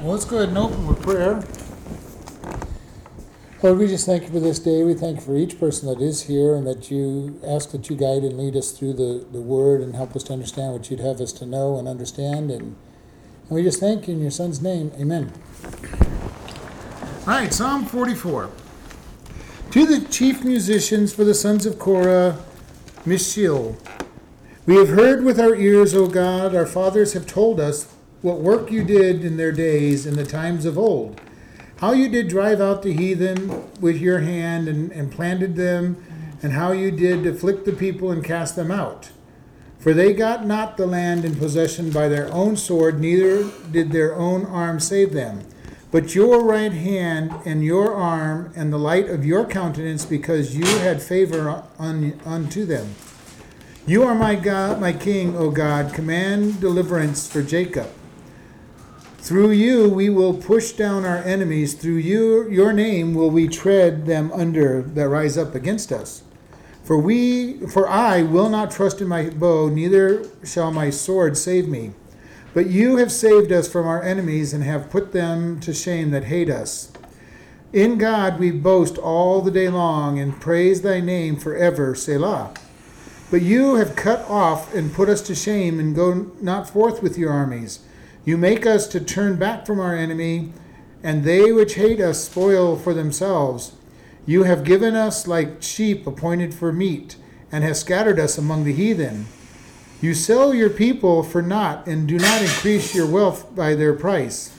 Well, let's go ahead and open with prayer. Lord, we just thank you for this day. We thank you for each person that is here and that you ask that you guide and lead us through the, the word and help us to understand what you'd have us to know and understand. And, and we just thank you in your son's name. Amen. All right, Psalm 44. To the chief musicians for the sons of Korah, Maschil. We have heard with our ears, O God, our fathers have told us what work you did in their days in the times of old how you did drive out the heathen with your hand and, and planted them, and how you did afflict the people and cast them out. For they got not the land in possession by their own sword, neither did their own arm save them. But your right hand and your arm and the light of your countenance, because you had favor un, unto them. You are my God, my King, O God. Command deliverance for Jacob. Through you we will push down our enemies. Through you, your name will we tread them under that rise up against us. For we, for I will not trust in my bow, neither shall my sword save me. But you have saved us from our enemies and have put them to shame that hate us. In God we boast all the day long and praise thy name forever, Selah. But you have cut off and put us to shame and go not forth with your armies. You make us to turn back from our enemy, and they which hate us spoil for themselves. You have given us like sheep appointed for meat, and have scattered us among the heathen. You sell your people for naught, and do not increase your wealth by their price.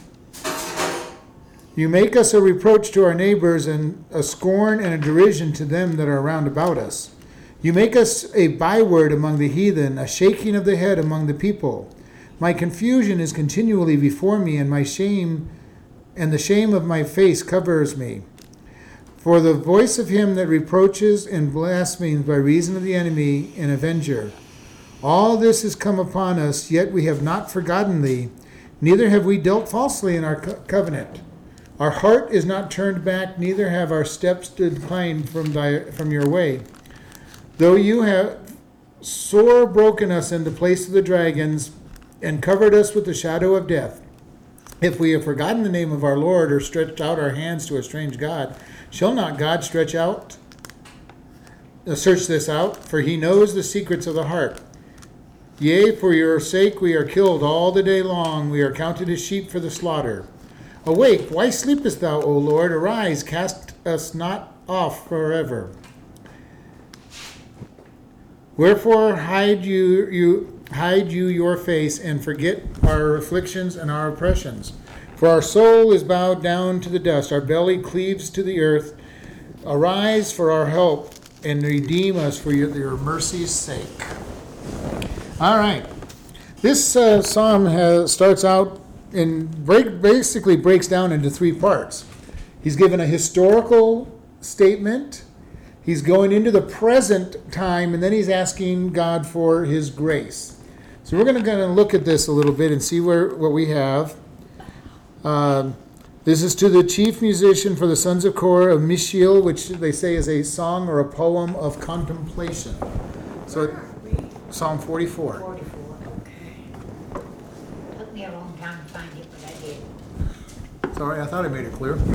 You make us a reproach to our neighbors, and a scorn and a derision to them that are round about us. You make us a byword among the heathen, a shaking of the head among the people. My confusion is continually before me, and my shame and the shame of my face covers me. For the voice of him that reproaches and blasphemes by reason of the enemy and avenger. All this has come upon us, yet we have not forgotten thee, neither have we dealt falsely in our co- covenant. Our heart is not turned back, neither have our steps declined from, thy, from your way. Though you have sore broken us in the place of the dragons, and covered us with the shadow of death. If we have forgotten the name of our Lord or stretched out our hands to a strange God, shall not God stretch out, search this out? For he knows the secrets of the heart. Yea, for your sake we are killed all the day long, we are counted as sheep for the slaughter. Awake, why sleepest thou, O Lord? Arise, cast us not off forever. Wherefore hide you, you hide you your face and forget our afflictions and our oppressions. For our soul is bowed down to the dust, our belly cleaves to the earth. Arise for our help and redeem us for your, your mercy's sake. All right. This uh, psalm has, starts out and break, basically breaks down into three parts. He's given a historical statement, he's going into the present time, and then he's asking God for his grace. So we're going to look at this a little bit and see where what we have. Um, this is to the chief musician for the sons of Korah of Maschil, which they say is a song or a poem of contemplation. So, Psalm 44. 44, okay. Took me a long time to find it, but I did. Sorry, I thought I made it clear.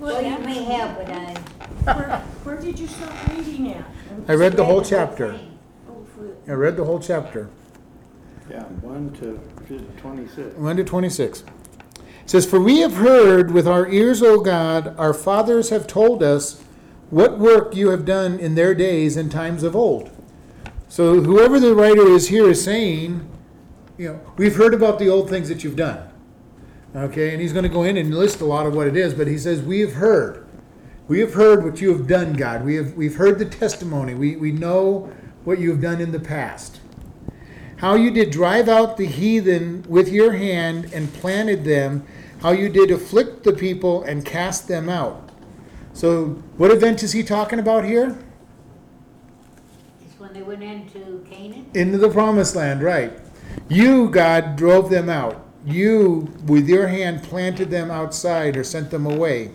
Well, you may have, but I. Where, where did you start reading at? I read the whole chapter. I read the whole chapter. Yeah, one to twenty-six. 1 to 26. It says, For we have heard with our ears, O God, our fathers have told us what work you have done in their days and times of old. So whoever the writer is here is saying, you know, we've heard about the old things that you've done. Okay, and he's going to go in and list a lot of what it is, but he says, We have heard. We have heard what you have done, God. We have we've heard the testimony. We, we know what you have done in the past. How you did drive out the heathen with your hand and planted them, how you did afflict the people and cast them out. So, what event is he talking about here? It's when they went into Canaan. Into the promised land, right. You, God, drove them out. You, with your hand, planted them outside or sent them away.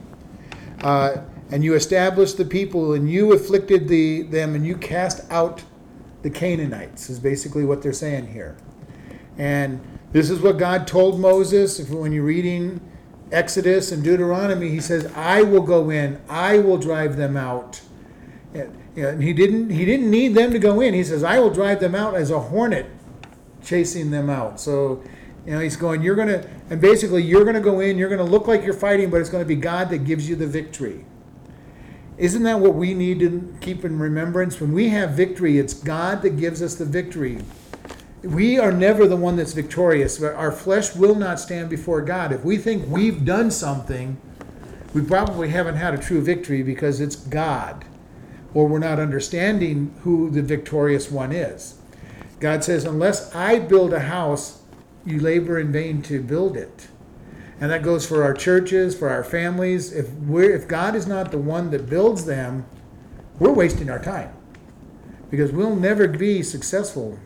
Uh, and you established the people, and you afflicted the, them, and you cast out the Canaanites, is basically what they're saying here. And This is what God told Moses. If when you're reading Exodus and Deuteronomy, He says, "I will go in. I will drive them out." And, and He didn't. He didn't need them to go in. He says, "I will drive them out as a hornet chasing them out." So, you know, He's going. You're gonna, and basically, you're gonna go in. You're gonna look like you're fighting, but it's gonna be God that gives you the victory. Isn't that what we need to keep in remembrance? When we have victory, it's God that gives us the victory. We are never the one that's victorious. Our flesh will not stand before God. If we think we've done something, we probably haven't had a true victory because it's God, or we're not understanding who the victorious one is. God says, Unless I build a house, you labor in vain to build it. And that goes for our churches, for our families. If we're if God is not the one that builds them, we're wasting our time. Because we'll never be successful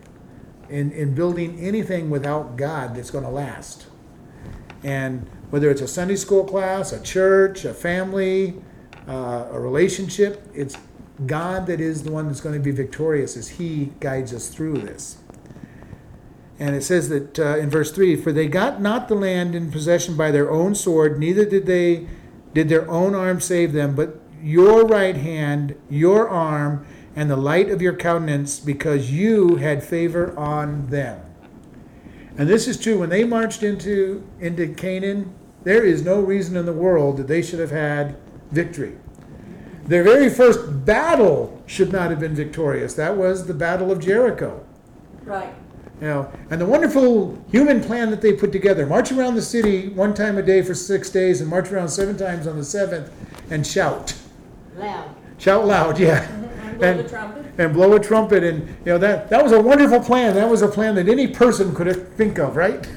in, in building anything without God that's going to last. And whether it's a Sunday school class, a church, a family, uh, a relationship, it's God that is the one that's going to be victorious as He guides us through this. And it says that uh, in verse 3 For they got not the land in possession by their own sword, neither did they did their own arm save them, but your right hand, your arm, and the light of your countenance, because you had favor on them. And this is true. When they marched into, into Canaan, there is no reason in the world that they should have had victory. Their very first battle should not have been victorious. That was the Battle of Jericho. Right. You know, and the wonderful human plan that they put together march around the city one time a day for six days and march around seven times on the seventh and shout. Loud. Shout loud, yeah. And blow And- trumpet. and blow a trumpet and you know that that was a wonderful plan that was a plan that any person could have think of right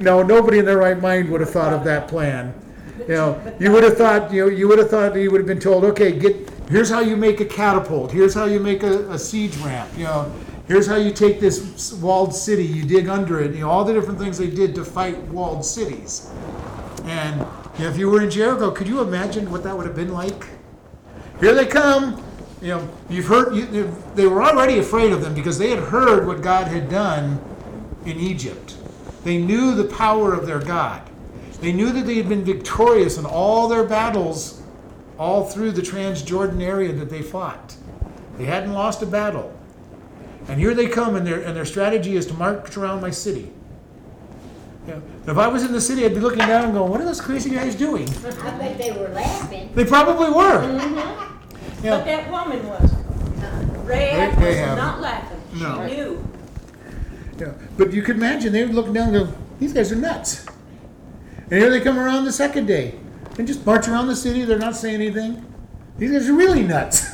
no nobody in their right mind would have thought of that plan you know you would have thought you know you would have thought you would have been told okay get here's how you make a catapult here's how you make a, a siege ramp you know here's how you take this walled city you dig under it you know all the different things they did to fight walled cities and you know, if you were in jericho could you imagine what that would have been like here they come. You know, you've heard, you, they were already afraid of them because they had heard what God had done in Egypt. They knew the power of their God. They knew that they had been victorious in all their battles, all through the Transjordan area that they fought. They hadn't lost a battle. And here they come, and their, and their strategy is to march around my city. You know, if I was in the city, I'd be looking down and going, What are those crazy guys doing? I bet they were laughing. They probably were. You know, But that woman was. Uh, Rahab They- they was have- not laughing. No. She knew. Yeah, but you could imagine they would look down and go, "These guys are nuts." And here they come around the second day and just march around the city. They're not saying anything. These guys are really nuts.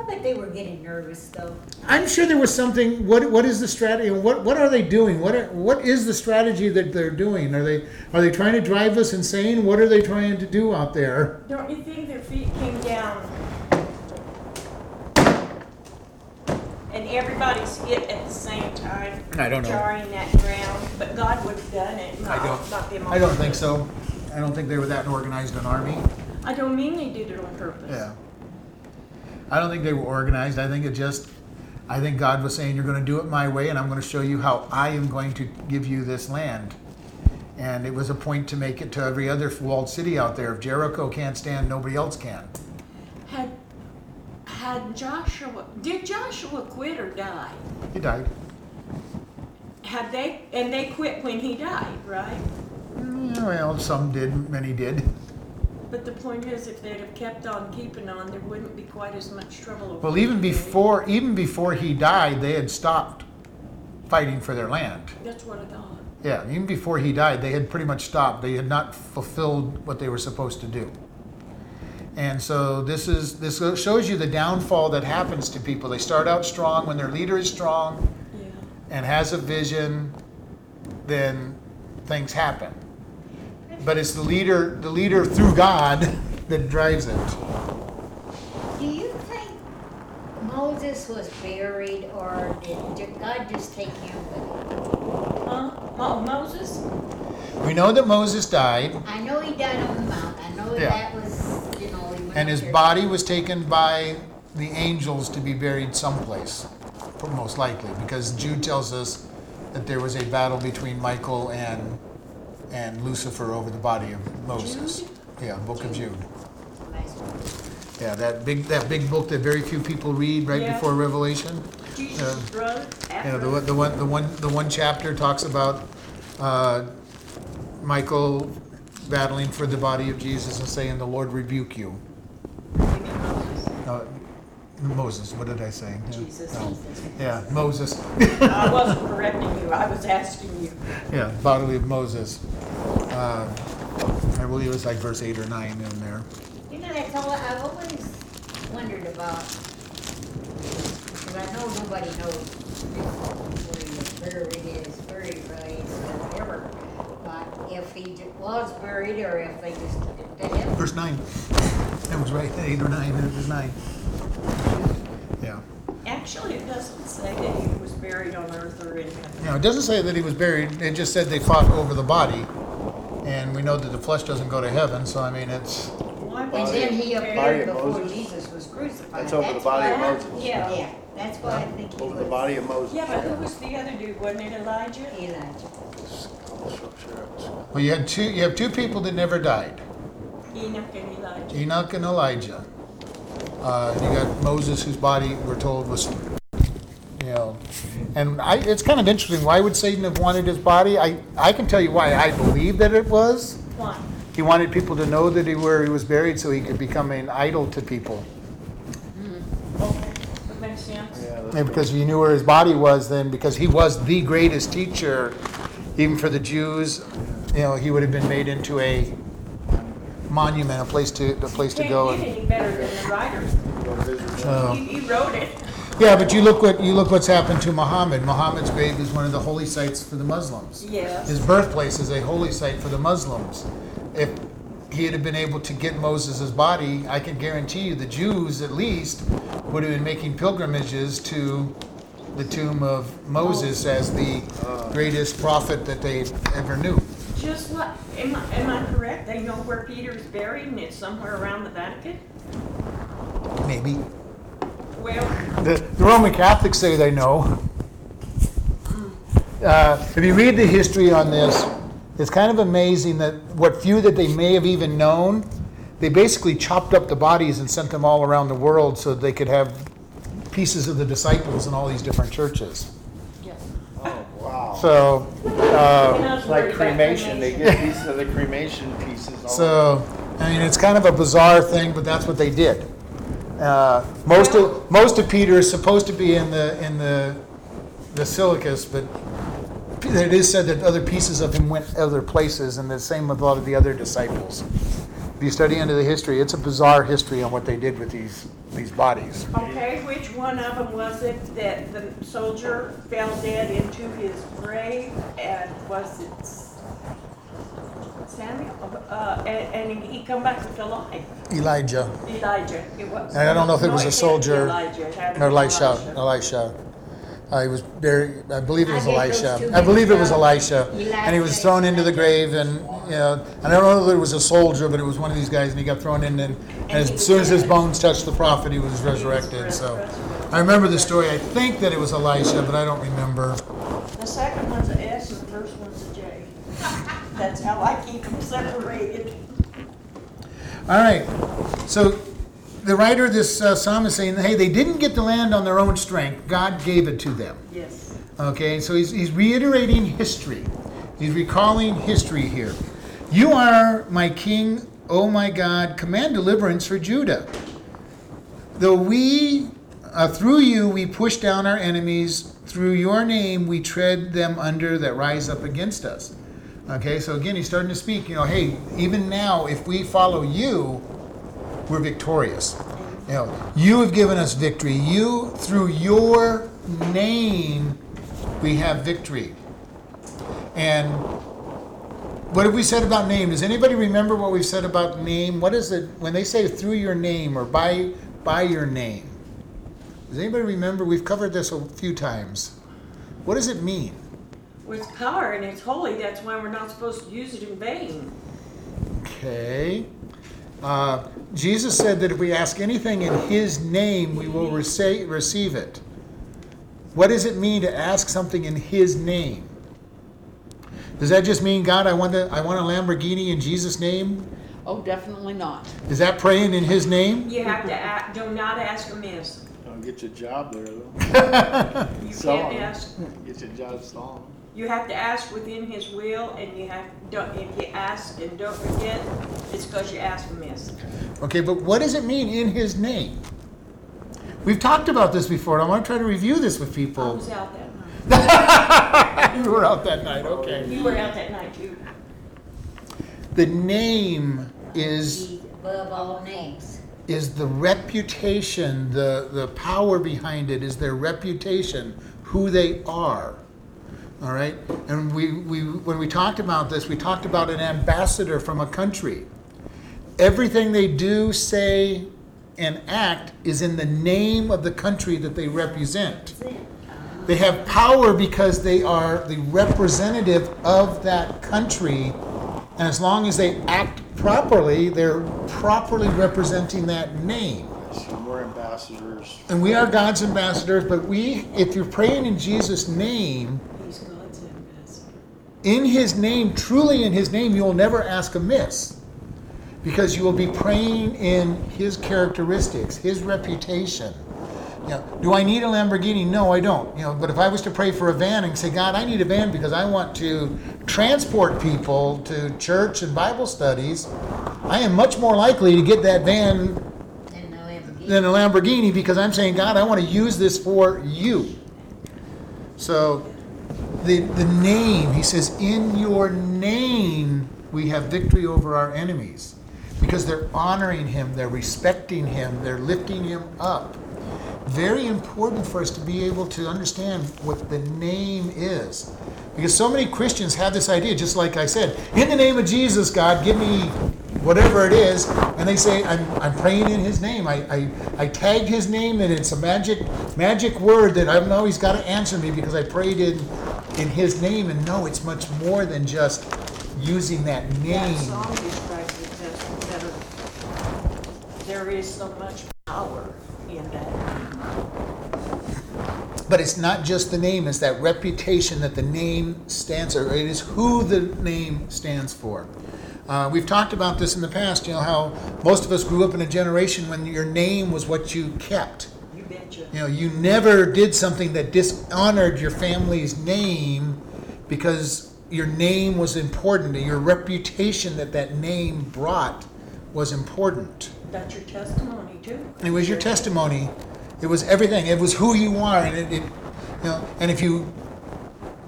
I bet they were getting nervous though. I'm sure there was something. What what is the strategy? What what are they doing? What are, what is the strategy that they're doing? Are they are they trying to drive us insane? What are they trying to do out there? Don't you think their feet came down? And everybody's hit at the same time. I don't know. Jarring that ground, but God would have done it, I don't- not them. I don't think so. I don't think they were that organized an army. I don't mean they did it on purpose. Yeah. I don't think they were organized. I think it just, I think God was saying, You're going to do it my way, and I'm going to show you how I am going to give you this land. And it was a point to make it to every other walled city out there. If Jericho can't stand, nobody else can. Had, had Joshua, did Joshua quit or die? He died. Had they, and they quit when he died, right? Mm, Well, some did, many did. But the point is, if they'd have kept on keeping on, there wouldn't be quite as much trouble. over Well, even before, even before he died, they had stopped fighting for their land. That's what I thought. Yeah, even before he died, they had pretty much stopped. They had not fulfilled what they were supposed to do. And so this is this shows you the downfall that happens to people. They start out strong when their leader is strong Yeah. and has a vision, then things happen. But it's the leader, the leader through God that drives it. Do you think Moses was buried or did did God just take him with him? Huh? Mo- Moses? We know that Moses died I know he died on the mount. I know Yeah. that was, you know, he went and up his there. body was taken by the angels to be buried someplace, most likely, because Jude tells us that there was a battle between Michael and and Lucifer over the body of Moses. Jude? Yeah, Book of Jude. One. Yeah, that big that big book that very few people read right Yeah. before Revelation. Jesus' brother, You know, the, after. one- the one, the one, the one chapter talks about, uh, Michael battling for the body of Jesus and saying, the Lord rebuke you. You mean Moses? Uh, Moses, what did I say? Yeah, Jesus. no. Yeah, Moses, I wasn't correcting you, I was asking you. yeah, bodily of Moses. Uh, I believe it was like verse eight or nine in there. You know, that's all, I've always wondered about, because I know nobody knows where he was buried, his buried place, whatever. But if he j- was buried, or if they just took it to him. Verse nine. That was right, eight or nine, it was nine. Yeah. Actually, it doesn't say that he was buried on earth or in heaven. Now, it doesn't say that he was buried, it just said they fought over the body. And we know that the flesh doesn't go to heaven, so I mean, it's, Why And was then he he buried? appeared of before Moses? Jesus was crucified. That's over the body of why- Moses. Yeah. Yeah, that's why I think he Over the body of Moses. Yeah, but who was the other dude? Wasn't it Elijah? Elijah. well, you had two, you have two people that never died, Enoch and Elijah. Enoch and Elijah. Uh, you got Moses, whose body we're told was, you know, and I, it's kind of interesting, why would Satan have wanted his body? I, I can tell you why I believe that it was. Why? He wanted people to know that he, where he was buried so he could become an idol to people. Okay, that makes sense. Yeah, And because you knew where his body was then, because he was the greatest teacher, even for the Jews, you know, he would have been made into a monument, a place to, a place to go. Can't get any better than the writer. Go oh. to visit. So- He, he wrote it. Yeah, but you look what, you look what's happened to Muhammad. Muhammad's grave is one of the holy sites for the Muslims. Yes. His birthplace is a holy site for the Muslims. If he had been able to get Moses' body, I can guarantee you the Jews at least would have been making pilgrimages to the tomb of Moses as the greatest prophet that they ever knew. Just like, am I, am I correct? They know where Peter's buried and it's somewhere around the Vatican? Maybe. Well, The, the Roman Catholics say they know. Uh, if you read the history on this, it's kind of amazing that what few that they may have even known, they basically chopped up the bodies and sent them all around the world so they could have pieces of the disciples in all these different churches. So, uh, And I was It's like cremation, they get pieces of the cremation pieces. all- so I mean, it's kind of a bizarre thing, but that's what they did. Uh, most of most of Peter is supposed to be in the in the Basilicus, but it is said that other pieces of him went other places, and the same with a lot of the other disciples. If you study into the history, it's a bizarre history on what they did with these these bodies. Okay, which one of them was it that the soldier fell dead into his grave and was it Samuel? Uh, and, and he come back to life. Elijah Elijah. It was. And I don't know if it was a soldier Elijah. It had to or be Elisha. Elisha. Uh, he was buried. I believe it was I Elisha. I believe it was mixed up. Elisha, and he was thrown into the grave, and you know, and I don't know if it was a soldier, but it was one of these guys, and he got thrown in, and, and as soon as his bones touched the prophet, he was was resurrected. So. I remember the story. I think that it was Elisha, but I don't remember. The second one's an S, and the first one's a J. That's how I keep them separated. All right. So the writer of this uh, psalm is saying, hey, they didn't get the land on their own strength. God gave it to them. Yes. Okay, so he's, he's reiterating history. He's recalling history here. You are my king, O my God. Command deliverance for Judah. Though we, uh, through you, we push down our enemies. Through your name, we tread them under that rise up against us. Okay, so again, he's starting to speak. You know, hey, even now, if we follow you, we're victorious. You know, you have given us victory. You, through your name, we have victory. And what have we said about name? Does anybody remember what we've said about name? What is it when they say through your name or by by your name? Does anybody remember? We've covered this a few times. What does it mean? Well, it's power and it's holy. That's why we're not supposed to use it in vain. Okay. Uh, Jesus said that if we ask anything in His name, we will rece- receive it. What does it mean to ask something in His name? Does that just mean, God, I want, the, I want a Lamborghini in Jesus' name? Oh, definitely not. Is that praying in His name? You have to act, do not ask amiss. Don't get your job there though. You So- can't ask, Get your job stolen. You have to ask within his will and you have, don't, if you ask and don't forget, it's because you asked amiss. Okay, but what does it mean in His name? We've talked about this before, and I want to try to review this with I people. was out that night. you were out that night, okay. You were out that night too. The name is He's above all names. is the reputation, the, the power behind it is their reputation, who they are. All right? And we, we when we talked about this, we talked about an ambassador from a country. Everything they do, say, and act is in the name of the country that they represent. They have power because they are the representative of that country. And as long as they act properly, they're properly representing that name. We're ambassadors. And we are God's ambassadors, but we, if you're praying in Jesus' name, He's God's ambassador. In His name, truly in His name, you will never ask amiss. Because you will be praying in His characteristics, His reputation. You know, do I need a Lamborghini? No, I don't. You know, but if I was to pray for a van and say, God, I need a van because I want to transport people to church and Bible studies, I am much more likely to get that van than a Lamborghini because I'm saying, God, I want to use this for you. So the the name, he says, in your name we have victory over our enemies. Because they're honoring him, they're respecting him, they're lifting him up. Very important for us to be able to understand what the name is. Because so many Christians have this idea, just like I said, in the name of Jesus, God, give me whatever it is. And they say, I'm, I'm praying in his name. I, I, I tagged his name and it's a magic magic word that I know he's got to answer me because I prayed in, in his name. And no, it's much more than just using that That name. song describes it best better. There is so much power in that. Name. But it's not just the name, it's that reputation that the name stands for. It is who the name stands for. Uh, we've talked about this in the past, you know, how most of us grew up in a generation when your name was what you kept. You. You know, you never did something that dishonored your family's name because your name was important. And your reputation that that name brought was important. That's your testimony too. It was your testimony. It was everything. It was who you are, and it, it, you know. And if you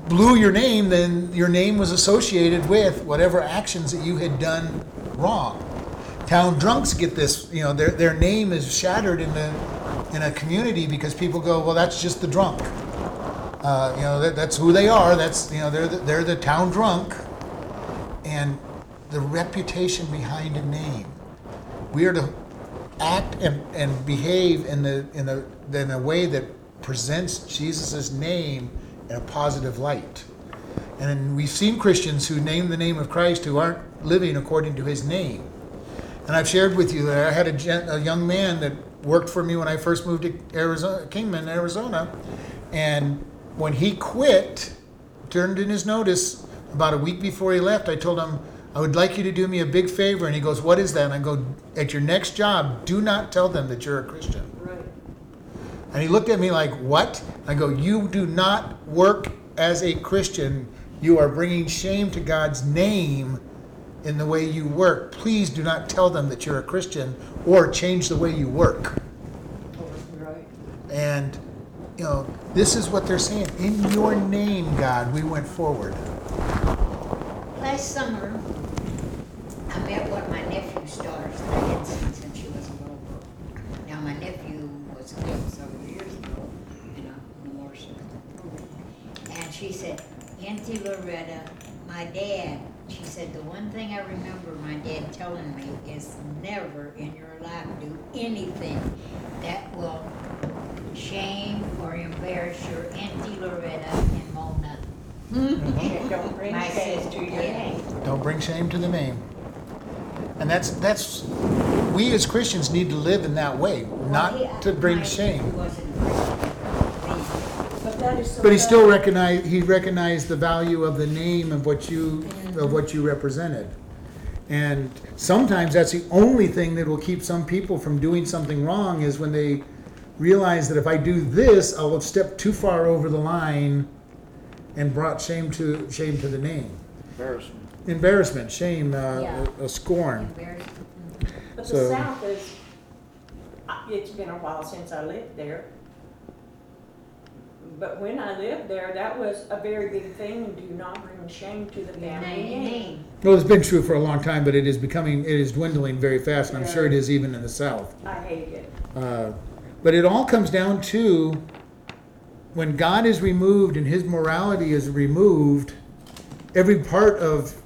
blew your name, then your name was associated with whatever actions that you had done wrong. Town drunks get this. You know, their their name is shattered in the in a community because people go, well, that's just the drunk. Uh, you know, that, that's who they are. That's you know, they're the, they're the town drunk, and the reputation behind a name. We are to act and, and behave in the in the in a way that presents Jesus' name in a positive light. And we've seen Christians who name the name of Christ who aren't living according to his name. And I've shared with you that I had a, gen, a young man that worked for me when I first moved to Arizona, Kingman, Arizona. And when he quit, turned in his notice about a week before he left, I told him, I would like you to do me a big favor. And he goes, What is that? And I go, At your next job, do not tell them that you're a Christian. Right. And he looked at me like, What? I go, You do not work as a Christian. You are bringing shame to God's name in the way you work. Please do not tell them that you're a Christian or change the way you work. Right. And, you know, this is what they're saying. In your name, God, we went forward. Last summer, I met one of my nephew's daughters that I hadn't seen since she was a little girl. Now, my nephew was killed several years ago in a memorial. And she said, Auntie Loretta, my dad, she said, the one thing I remember my dad telling me is never in your life do anything that will shame or embarrass your Auntie Loretta and Mona. Mm-hmm. And don't bring My shame sister, to your yeah. name. Don't bring shame to the name. And that's that's we as Christians need to live in that way, Well, he- not to bring my- shame. Wasn't Christian, But That is so But he still bad. recognized, he recognized the value of the name of what you, of what you represented. And sometimes that's the only thing that will keep some people from doing something wrong is when they realize that if I do this, I'll have stepped too far over the line and brought shame to, shame to the name. Embarrassment. Embarrassment, shame, uh, Yeah. a scorn. Embarrassing. But So- the South is, uh, it's been a while since I lived there. But when I lived there, that was a very big thing, do not bring shame to the family name, name. name. Well, it's been true for a long time, but it is becoming, it is dwindling very fast, and I'm sure it is even in the South. I hate it. Uh, But it all comes down to when God is removed and his morality is removed, every part of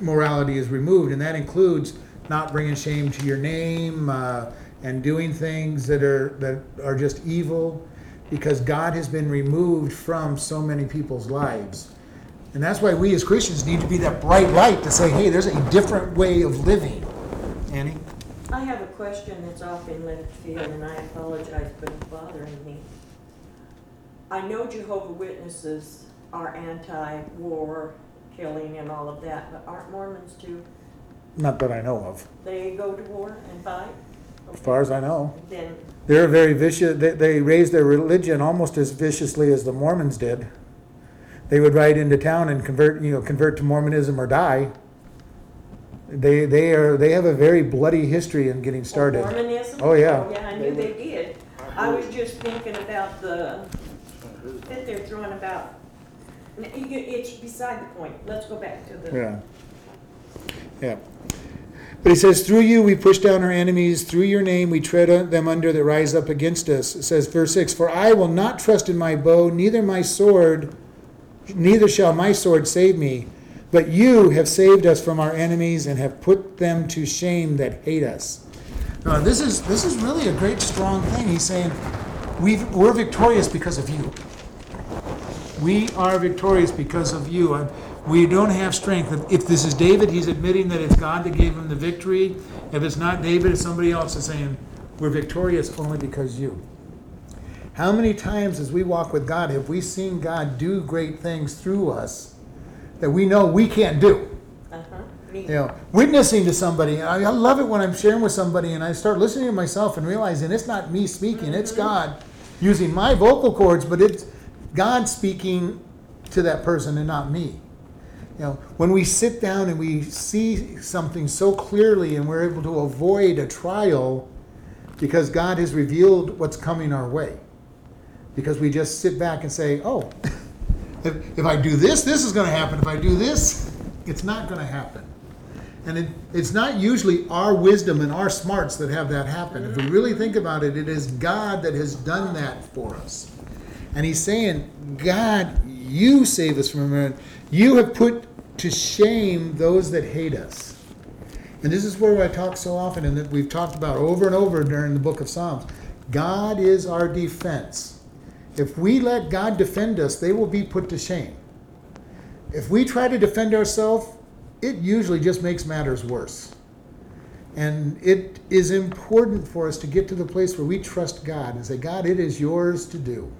morality is removed, and that includes not bringing shame to your name uh, and doing things that are that are just evil, because God has been removed from so many people's lives. And that's why we as Christians need to be that bright light to say, hey, there's a different way of living. Annie? I have a question that's off in left field, and I apologize, for bothering me. I know Jehovah Witnesses are anti-war, killing and all of that, but aren't Mormons too? Not that I know of. They go to war and fight? As far as I know. Then, They're very vicious. They, they raised their religion almost as viciously as the Mormons did. They would ride into town and convert, you know, convert to Mormonism or die. They, they are, they have a very bloody history in getting started. Mormonism? Oh, yeah. Oh, yeah, I knew they did. I was just thinking about the, that they're throwing about, it's beside the point. Let's go back to the, Yeah. Yeah. But he says, through you we push down our enemies, through your name we tread them under that rise up against us. It says, verse 6 For I will not trust in my bow, neither my sword, neither shall my sword save me. But you have saved us from our enemies and have put them to shame that hate us. Now, this is this is really a great strong thing. He's saying, We've, we're victorious because of you. We are victorious because of you. And We don't have strength. If- this is David, he's admitting that it's God that gave him the victory. If it's not David, it's somebody else is saying, We're victorious only because you. How many times as we walk with God have we seen God do great things through us that we know we can't do? uh-huh. You know, witnessing to somebody. I, I love it when I'm sharing with somebody and I start listening to myself and realizing it's not me speaking, it's God using my vocal cords, but it's God speaking to that person and not me. You know, when we sit down and we see something so clearly and we're able to avoid a trial because God has revealed what's coming our way. Because we just sit back and say, oh, if, if I do this, this is going to happen. If I do this, it's not going to happen. And it, it's not usually our wisdom and our smarts that have that happen. If we really think about it, it is God that has done that for us. And he's saying, God, you save us from it. You have put to shame those that hate us. And this is where I talk so often, and that we've talked about over and over during the book of Psalms. God is our defense. If we let God defend us, they will be put to shame. If we try to defend ourselves, it usually just makes matters worse. And it is important for us to get to the place where we trust God and say, God, it is yours to do.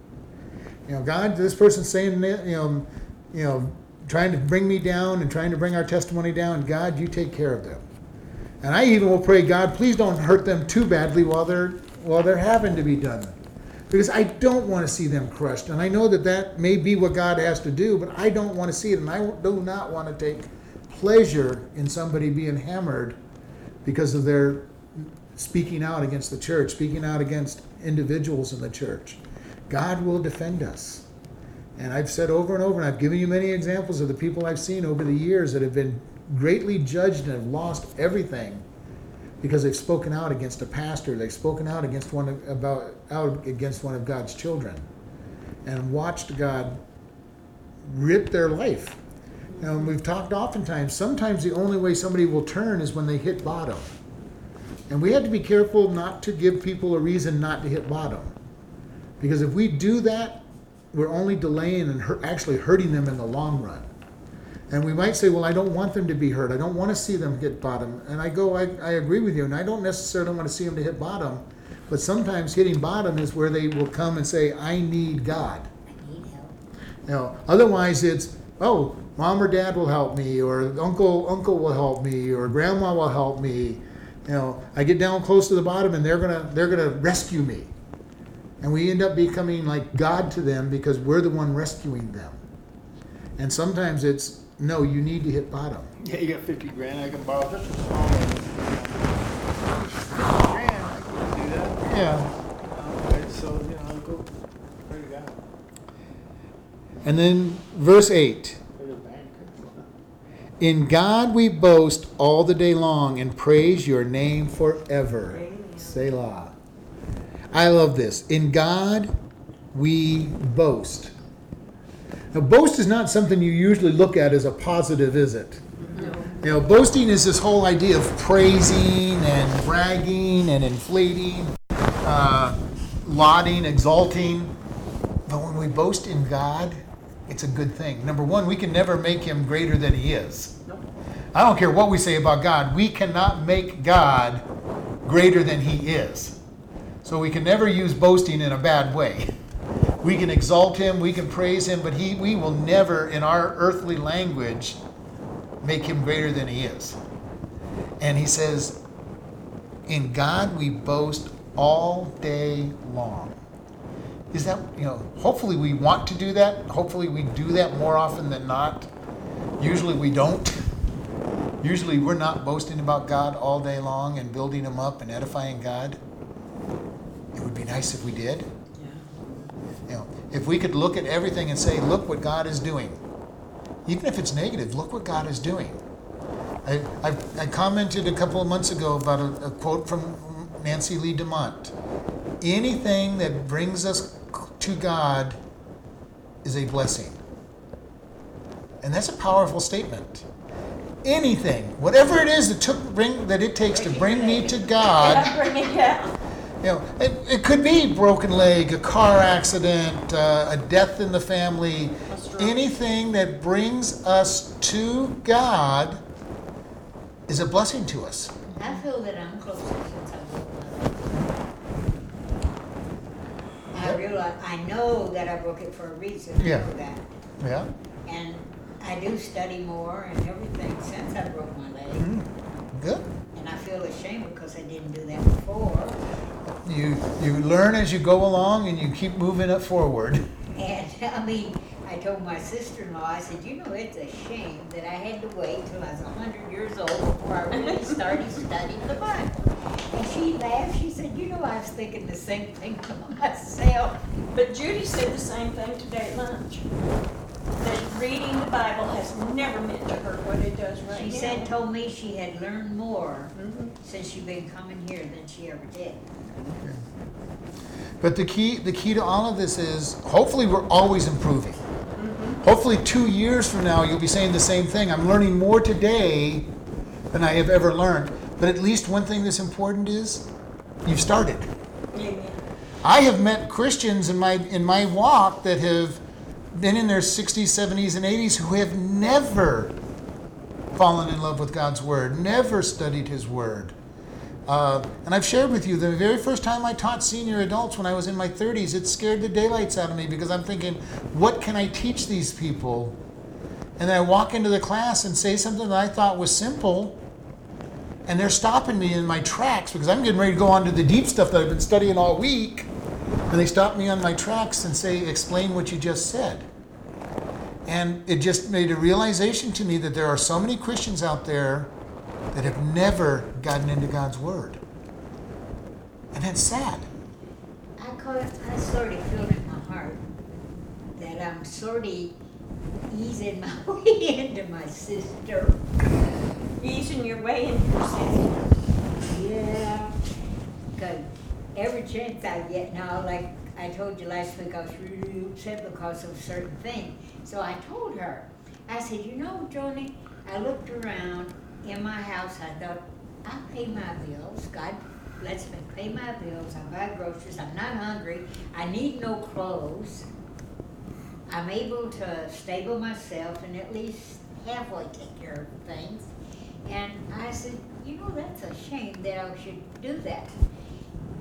You know, God, this person's saying, you know, you know, trying to bring me down and trying to bring our testimony down. God, you take care of them. And I even will pray, God, please don't hurt them too badly while they're while they're having to be done. Because I don't want to see them crushed. And I know that that may be what God has to do, but I don't want to see it. And I do not want to take pleasure in somebody being hammered because of their speaking out against the church, speaking out against individuals in the church. God will defend us. And I've said over and over, and I've given you many examples of the people I've seen over the years that have been greatly judged and have lost everything because they've spoken out against a pastor, they've spoken out against one of, about out against one of God's children, and watched God rip their life. And we've talked oftentimes. Sometimes the only way somebody will turn is when they hit bottom, and we have to be careful not to give people a reason not to hit bottom, because if we do that, we're only delaying and hurt, actually hurting them in the long run. And we might say, well, I don't want them to be hurt. I don't want to see them hit bottom. And I go, I, I agree with you. And I don't necessarily want to see them to hit bottom. But sometimes hitting bottom is where they will come and say, I need God. I need help. You know, otherwise it's, oh, mom or dad will help me, or uncle uncle will help me, or grandma will help me. You know, I get down close to the bottom and they're gonna they're gonna rescue me. And we end up becoming like God to them because we're the one rescuing them. And sometimes it's no, you need to hit bottom. Yeah, you got fifty grand, I can borrow just a small one. Fifty grand, I can do that. Yeah. Alright, so, you know, go, where you got? And then verse 8 Go to the bank. In God we boast all the day long and praise your name forever. Amen. Selah. I love this. In God we boast. Now, boast is not something you usually look at as a positive, is it? No. You know, boasting is this whole idea of praising and bragging and inflating, uh, lauding, exalting. But when we boast in God, it's a good thing. Number one, we can never make him greater than he is. Nope. I don't care what we say about God, we cannot make God greater than he is. So we can never use boasting in a bad way. We can exalt him, we can praise him, but he, we will never, in our earthly language, make him greater than he is. And he says, In God we boast all day long. Is that, you know, hopefully we want to do that. Hopefully we do that more often than not. Usually we don't. Usually we're not boasting about God all day long and building him up and edifying God. It would be nice if we did. Yeah. You know, if we could look at everything and say, look what God is doing. Even if it's negative, look what God is doing. I, I, I commented a couple of months ago about a, a quote from Nancy Leigh DeMoss. Anything that brings us to God is a blessing. And that's a powerful statement. Anything, whatever it is that took bring that it takes to bring me to God, Yeah, bring it you know, it, it could be broken leg, a car accident, uh, a death in the family, anything that brings us to God is a blessing to us. I feel that I'm closer to I broke my leg. I realize, I know that I broke it for a reason, I Yeah. know that. Yeah. And I do study more and everything since I broke my leg. Mm, good. And I feel ashamed because I didn't do that before. You you learn as you go along and you keep moving it forward. And I mean, I told my sister-in-law, I said, you know, it's a shame that I had to wait till I was a hundred years old before I really started studying the Bible. And she laughed. She said, you know, I was thinking the same thing to myself. But Judy said the same thing today at lunch. That reading the Bible has never meant to her what it does right now. She said, told me she had learned more Mhm. since she'd been coming here than she ever did. But the key the key to all of this is hopefully we're always improving. Hopefully 2 years from now you'll be saying the same thing. I'm learning more today than I have ever learned. But at least one thing that's important is you've started. Amen. I have met Christians in my in my walk that have been in their 60s, 70s, and 80s who have never fallen in love with God's Word, never studied His Word. Uh, and I've shared with you the very first time I taught senior adults when I was in my 30s, it scared the daylights out of me because I'm thinking, what can I teach these people? And then I walk into the class and say something that I thought was simple, and they're stopping me in my tracks because I'm getting ready to go on to the deep stuff that I've been studying all week. And they stop me on my tracks and say, explain what you just said. And it just made a realization to me that there are so many Christians out there that have never gotten into God's Word. And that's sad. I it, I sort of feel in my heart that I'm sort of easing my way into my sister. Easing your way into your sister. Yeah. Because every chance I get now, like I told you last week, I was really upset because of a certain thing. So I told her, I said, you know, Johnny, I looked around in my house, I thought, I pay my bills. God lets me pay my bills. I buy groceries. I'm not hungry. I need no clothes. I'm able to stable myself and at least halfway take care of things. And I said, you know, that's a shame that I should do that.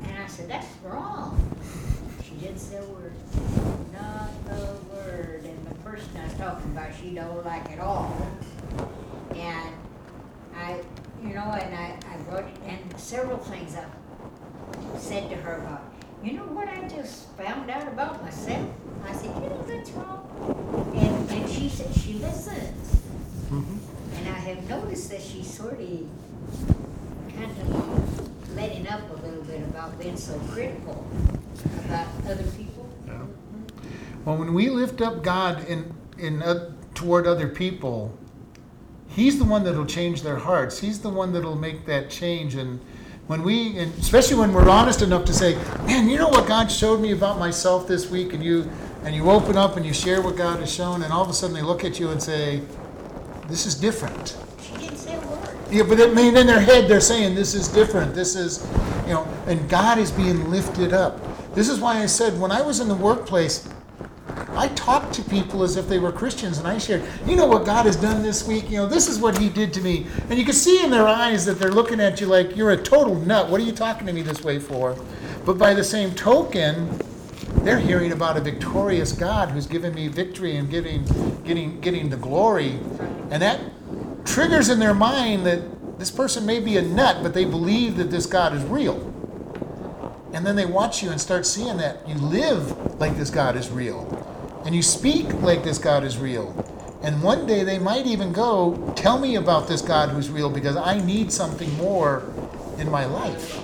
And I said, that's wrong. She didn't say a word. Not a word. And the person I was talking about, she don't like at all. And I, you know, and I, I wrote, and several things I said to her about, you know what I just found out about myself? I said, you know, that's wrong. And, and she said, she listens. Mm-hmm. And I have noticed that she's sort of kind of letting up a little bit about being so critical about other people. Yeah. Well, when we lift up God in, in, uh, toward other people, He's the one that'll change their hearts. He's the one that'll make that change. And when we, and especially when we're honest enough to say, "Man, you know what God showed me about myself this week," and you, and you open up and you share what God has shown, and all of a sudden they look at you and say, "This is different." She didn't say a word. Yeah, but I mean, in their head, they're saying this is different. This is, you know, and God is being lifted up. This is why I said when I was in the workplace, I talked to people as if they were Christians, and I shared, you know, what God has done this week. You know, this is what He did to me, and you can see in their eyes that they're looking at you like you're a total nut. What are you talking to me this way for? But by the same token, they're hearing about a victorious God who's given me victory and getting, getting, getting the glory, and that triggers in their mind that this person may be a nut, but they believe that this God is real. And then they watch you and start seeing that you live like this God is real, and you speak like this God is real. And one day they might even go, Tell me about this God who's real because I need something more in my life.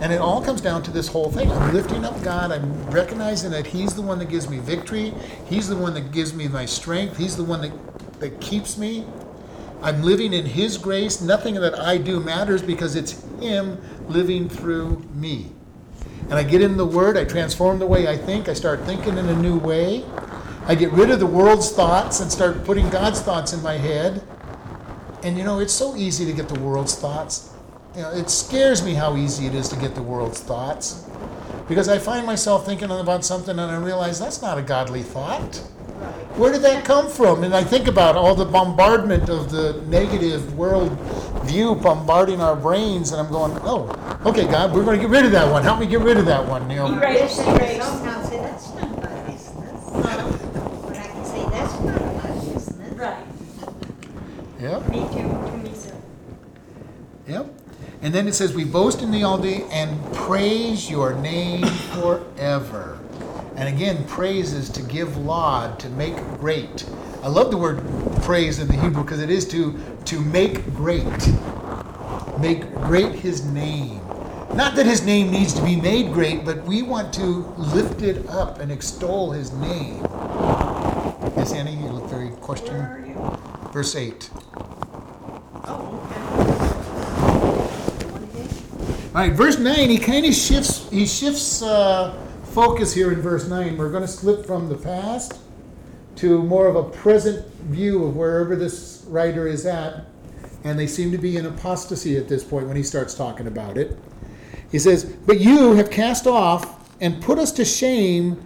And it all comes down to this whole thing. I'm lifting up God. I'm recognizing that He's the one that gives me victory. He's the one that gives me my strength. He's the one that, that keeps me. I'm living in His grace. Nothing that I do matters because it's Him living through me. And I get in the Word, I transform the way I think, I start thinking in a new way. I get rid of the world's thoughts and start putting God's thoughts in my head. And you know, it's so easy to get the world's thoughts. You know, it scares me how easy it is to get the world's thoughts. Because I find myself thinking about something and I realize that's not a godly thought. Where did that come from? And I think about all the bombardment of the negative world view bombarding our brains, and I'm going, oh, okay, God, we're going to get rid of that one. Help me get rid of that one. You know, You raise Yes, and and raise. some now say, that's none my business. But I can say, that's none my business. Right, Yep, me too, to me so. yep. And then it says, we boast in thee all day and praise your name forever. And again, praise is to give laud, to make great. I love the word praise in the Hebrew because it is to to make great. Make great his name. Not that his name needs to be made great, but we want to lift it up and extol his name. Yes, Annie, you look very Where questioning. Verse 8. Oh, okay. All right, verse nine. He kind of shifts. He shifts uh, focus here in verse nine. We're going to slip from the past to more of a present view of wherever this writer is at, and they seem to be in apostasy at this point when he starts talking about it. He says, "But you have cast off and put us to shame,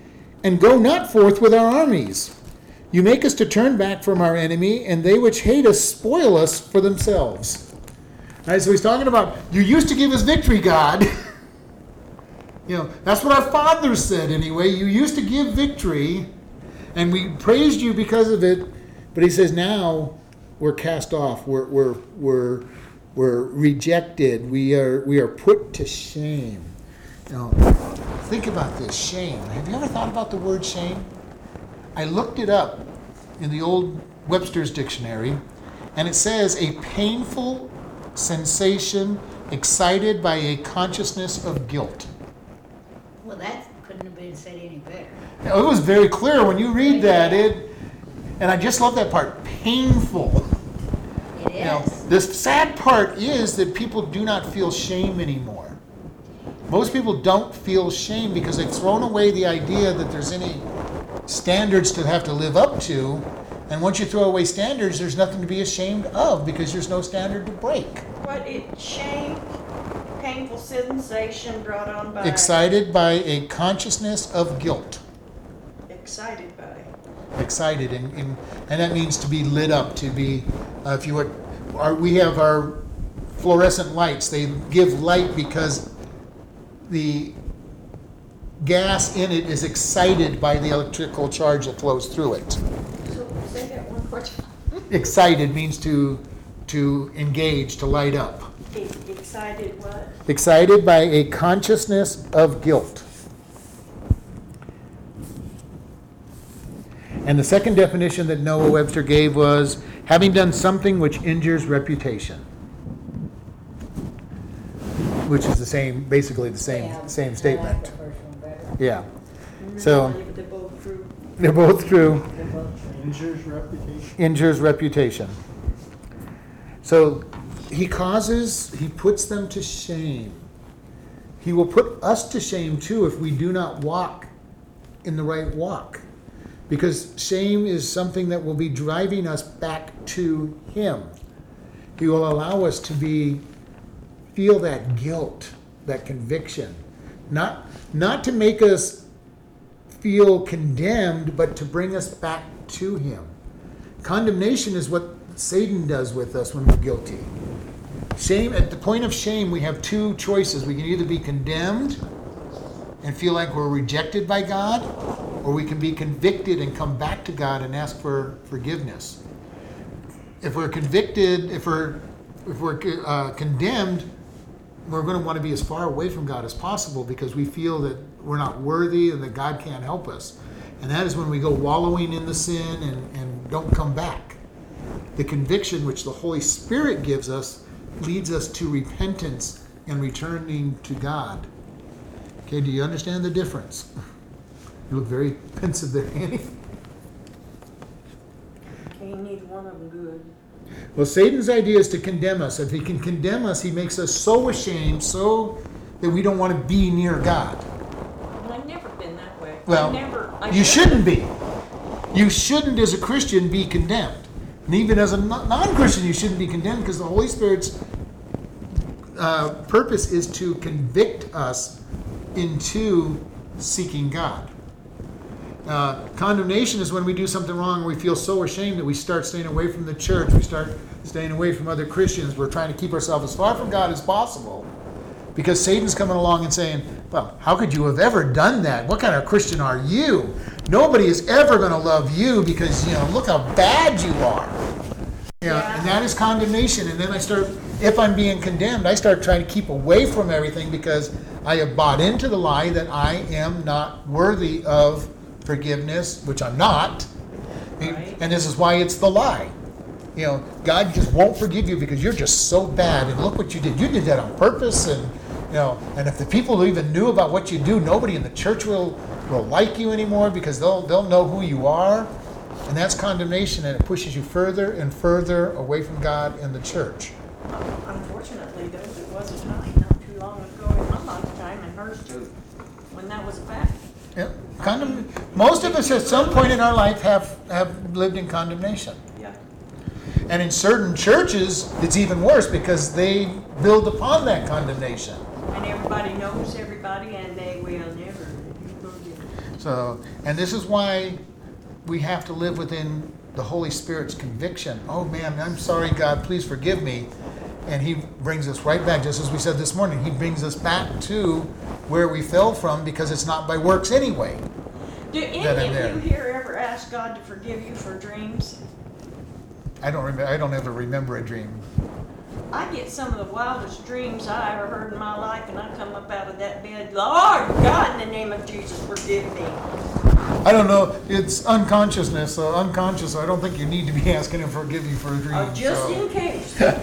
and go not forth with our armies. You make us to turn back from our enemy, and they which hate us spoil us for themselves." All right, so he's talking about you used to give us victory, God. you know, that's what our fathers said anyway. You used to give victory, and we praised you because of it. But he says now we're cast off. We're we're we're we're rejected. We are we are put to shame. Know, think about this shame. Have you ever thought about the word shame? I looked it up in the old Webster's dictionary, and it says a painful sensation excited by a consciousness of guilt. Well, that couldn't have been said any better. Now, It was very clear when you read that. It, and I just love that part. Painful. It You know, is. the sad part is that people do not feel shame anymore. Most people don't feel shame because they've thrown away the idea that there's any standards to have to live up to. And once you throw away standards, there's nothing to be ashamed of because there's no standard to break. What it, shame, painful sensation brought on by. Excited by a consciousness of guilt. Excited by. excited and, and, and that means to be lit up to be uh, if you would our, we have our fluorescent lights they give light because the gas in it is excited by the electrical charge that flows through it So say that one more time. excited means to, to engage, to light up. Excited what? Excited by a consciousness of guilt. And the second definition that Noah Webster gave was having done something which injures reputation. Which is the same, basically the same, Yeah, same I like statement. the first. Yeah, So- They're both true. they're both true. They're both true. Injures reputation. injures reputation. So he causes, he puts them to shame. He will put us to shame too if we do not walk in the right walk. Because shame is something that will be driving us back to him. He will allow us to be feel that guilt, that conviction. Not not to make us feel condemned, but to bring us back to him. Condemnation is what Satan does with us when we're guilty. Shame, at the point of shame, we have two choices. We can either be condemned and feel like we're rejected by God, or we can be convicted and come back to God and ask for forgiveness. If we're convicted, if we're if we're uh, condemned, we're going to want to be as far away from God as possible because we feel that we're not worthy and that God can't help us. And that is when we go wallowing in the sin and, and don't come back. The conviction which the Holy Spirit gives us leads us to repentance and returning to God. Okay, do you understand the difference? You look very pensive there, Annie. Okay, you need one of them good. Well, Satan's idea is to condemn us. If he can condemn us, he makes us so ashamed, so that we don't want to be near God. Well, I've never been that way. Well, I never. I You shouldn't be. You shouldn't, as a Christian, be condemned. And even as a non Christian, you shouldn't be condemned because the Holy Spirit's uh, purpose is to convict us into seeking God. Uh, condemnation is when we do something wrong we feel so ashamed that we start staying away from the church, we start staying away from other Christians. We're trying to keep ourselves as far from God as possible because Satan's coming along and saying, Well, how could you have ever done that? What kind of Christian are you? Nobody is ever going to love you because, you know, look how bad you are. You know, Yeah. And that is condemnation. And then I start, if I'm being condemned, I start trying to keep away from everything because I have bought into the lie that I am not worthy of forgiveness, which I'm not. Right. And this is why it's the lie. You know, God just won't forgive you because you're just so bad. And look what you did. You did that on purpose. And you know, and if the people who even knew about what you do, nobody in the church will will like you anymore because they'll they'll know who you are. And that's condemnation, and it pushes you further and further away from God and the church. Unfortunately, there was a time not too long ago in my lifetime, and hers too, when that was a fact. Yeah, condemn. Most of us at some point in our life have have lived in condemnation. Yeah. And in certain churches, it's even worse because they build upon that condemnation. And everybody knows everybody, and they will. So, and this is why we have to live within the Holy Spirit's conviction. Oh man, I'm sorry, God, please forgive me. And He brings us right back, just as we said this morning, He brings us back to where we fell from because it's not by works anyway. Do any That I'm there. of you here ever ask God to forgive you for dreams? I don't remember, I don't ever remember a dream. I get some of the wildest dreams I ever heard in my life, and I come up out of that bed, Lord God, in the name of Jesus, forgive me. I don't know, it's unconsciousness, so unconscious, so I don't think you need to be asking Him to forgive you for a dream. Oh, just so. in case. All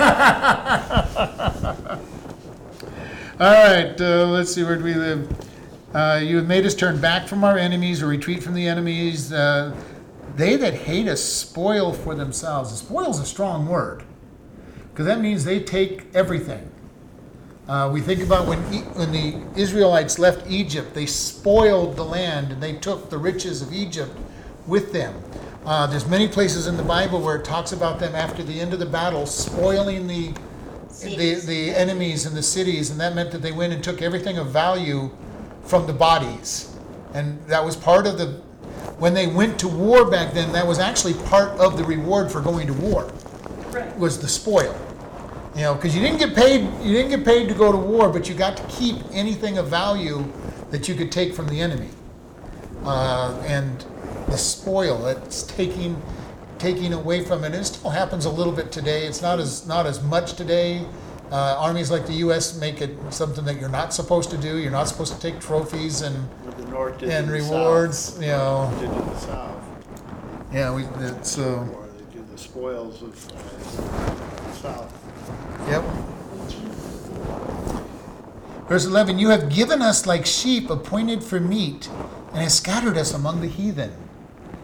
right, uh, let's see, where do we live? Uh, you have made us turn back from our enemies or retreat from the enemies. Uh, they that hate us spoil for themselves. Spoil is a strong word because that means they take everything. Uh, we think about when, e- when the Israelites left Egypt, they spoiled the land and they took the riches of Egypt with them. Uh, there's many places in the Bible where it talks about them after the end of the battle spoiling the, the, the enemies and the cities, and that meant that they went and took everything of value from the bodies. And that was part of the, when they went to war back then, that was actually part of the reward for going to war Right. was the spoil. You know, because you didn't get paid, you didn't get paid to go to war, but you got to keep anything of value that you could take from the enemy. Uh, and the spoil, it's taking taking away from it. It still happens a little bit today. It's not as not as much today. Uh, armies like the U.S. make it something that you're not supposed to do. You're not supposed to take trophies and the North and to the rewards. South. You know, Did to the South, yeah, we it's the spoils of uh, the South. Yep. Verse 11 You have given us like sheep appointed for meat, and have scattered us among the heathen.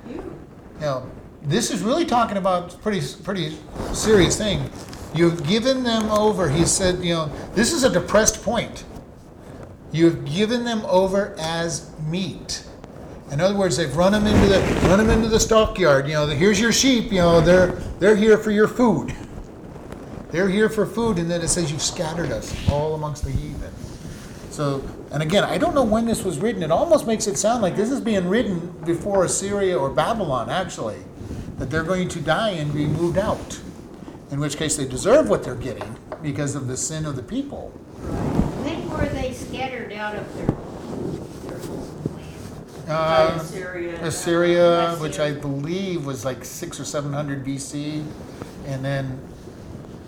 You, Now, this is really talking about pretty pretty serious thing. You've given them over. He said, you know, this is a depressed point. You've given them over as meat. In other words, they've run them into the run them into the stockyard. You know, here's your sheep. You know, they're they're here for your food. They're here for food, and then it says you've scattered us all amongst the heathen. So, and again, I don't know when this was written. It almost makes it sound like this is being written before Assyria or Babylon, actually, that they're going to die and be moved out. In which case, they deserve what they're getting because of the sin of the people. When were they scattered out of their, Uh, Assyria. Assyria, which I believe was like six or seven hundred BC, and then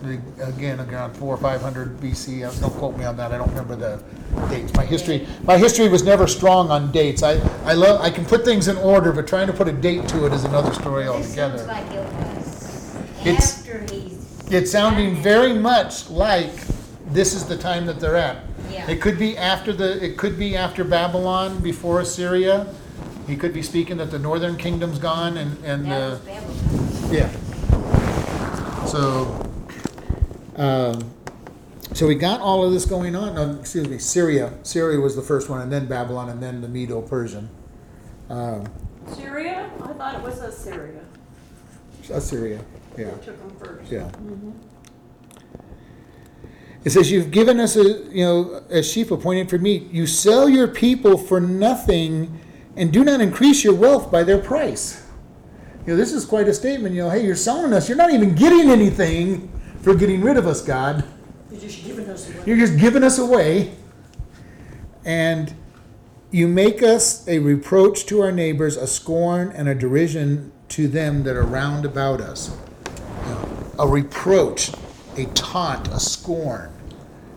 the- again around four or five hundred BC. Uh, Don't quote me on that. I don't remember the dates. My history, my history was never strong on dates. I, I love, I can put things in order, but trying to put a date to it is another story This altogether. like it was It's- after he's. It's sounding very much like this is the time that they're at. Yeah. It could be after the, it could be after Babylon, before Assyria. He could be speaking that the northern kingdom's gone and, and That the. was Babylon. Yeah. So, um, so we got all of this going on. No, excuse me, Syria. Syria was the first one, and then Babylon, and then the Medo-Persian. Um, Syria? I thought it was Assyria. Assyria. Yeah. That took them first. Yeah. It says, "You've given us a you know a sheep appointed for meat. You sell your people for nothing, and do not increase your wealth by their price." You know, this is quite a statement. You know, hey, you're selling us. You're not even getting anything for getting rid of us, God. You're just giving us away. You're just giving us away. And you make us a reproach to our neighbors, a scorn and a derision to them that are round about us. You know, a reproach, a taunt, a scorn.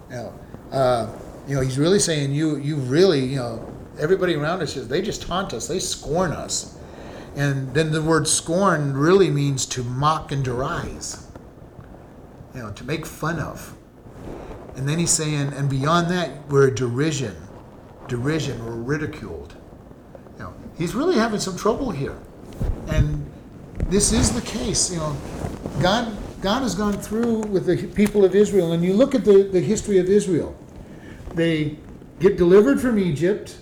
You know, uh, you know, he's really saying you, you really, you know, everybody around us is they just taunt us, they scorn us. And then the word scorn really means to mock and derize. You know, to make fun of. And then he's saying, and beyond that, we're derision. Derision, we're ridiculed. You know, he's really having some trouble here. And this is the case. You know, God, God has gone through with the people of Israel, and you look at the, the history of Israel. They get delivered from Egypt,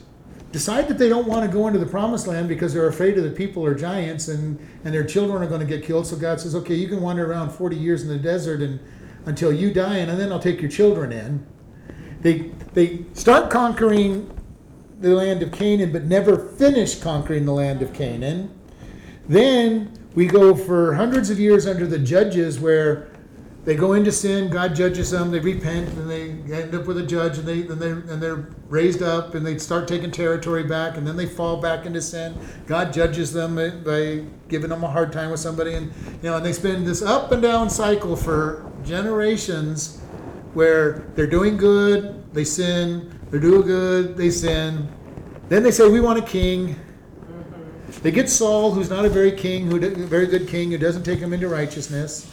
decide that they don't want to go into the promised land because they're afraid of the people are giants and, and their children are going to get killed. So God says, okay, you can wander around 40 years in the desert and until you die, and then I'll take your children in. They, they start conquering the land of Canaan, but never finish conquering the land of Canaan. Then we go for hundreds of years under the judges where they go into sin, God judges them, they repent, and they end up with a judge, and they and they and they're raised up, and they start taking territory back, and then they fall back into sin. God judges them by- giving them a hard time with somebody, and you know, and they spend this up and down cycle for generations, where they're doing good, they sin, they're doing good, they sin. Then they say, "We want a king." They get Saul, who's not a very king, who a very good king, who doesn't take them into righteousness.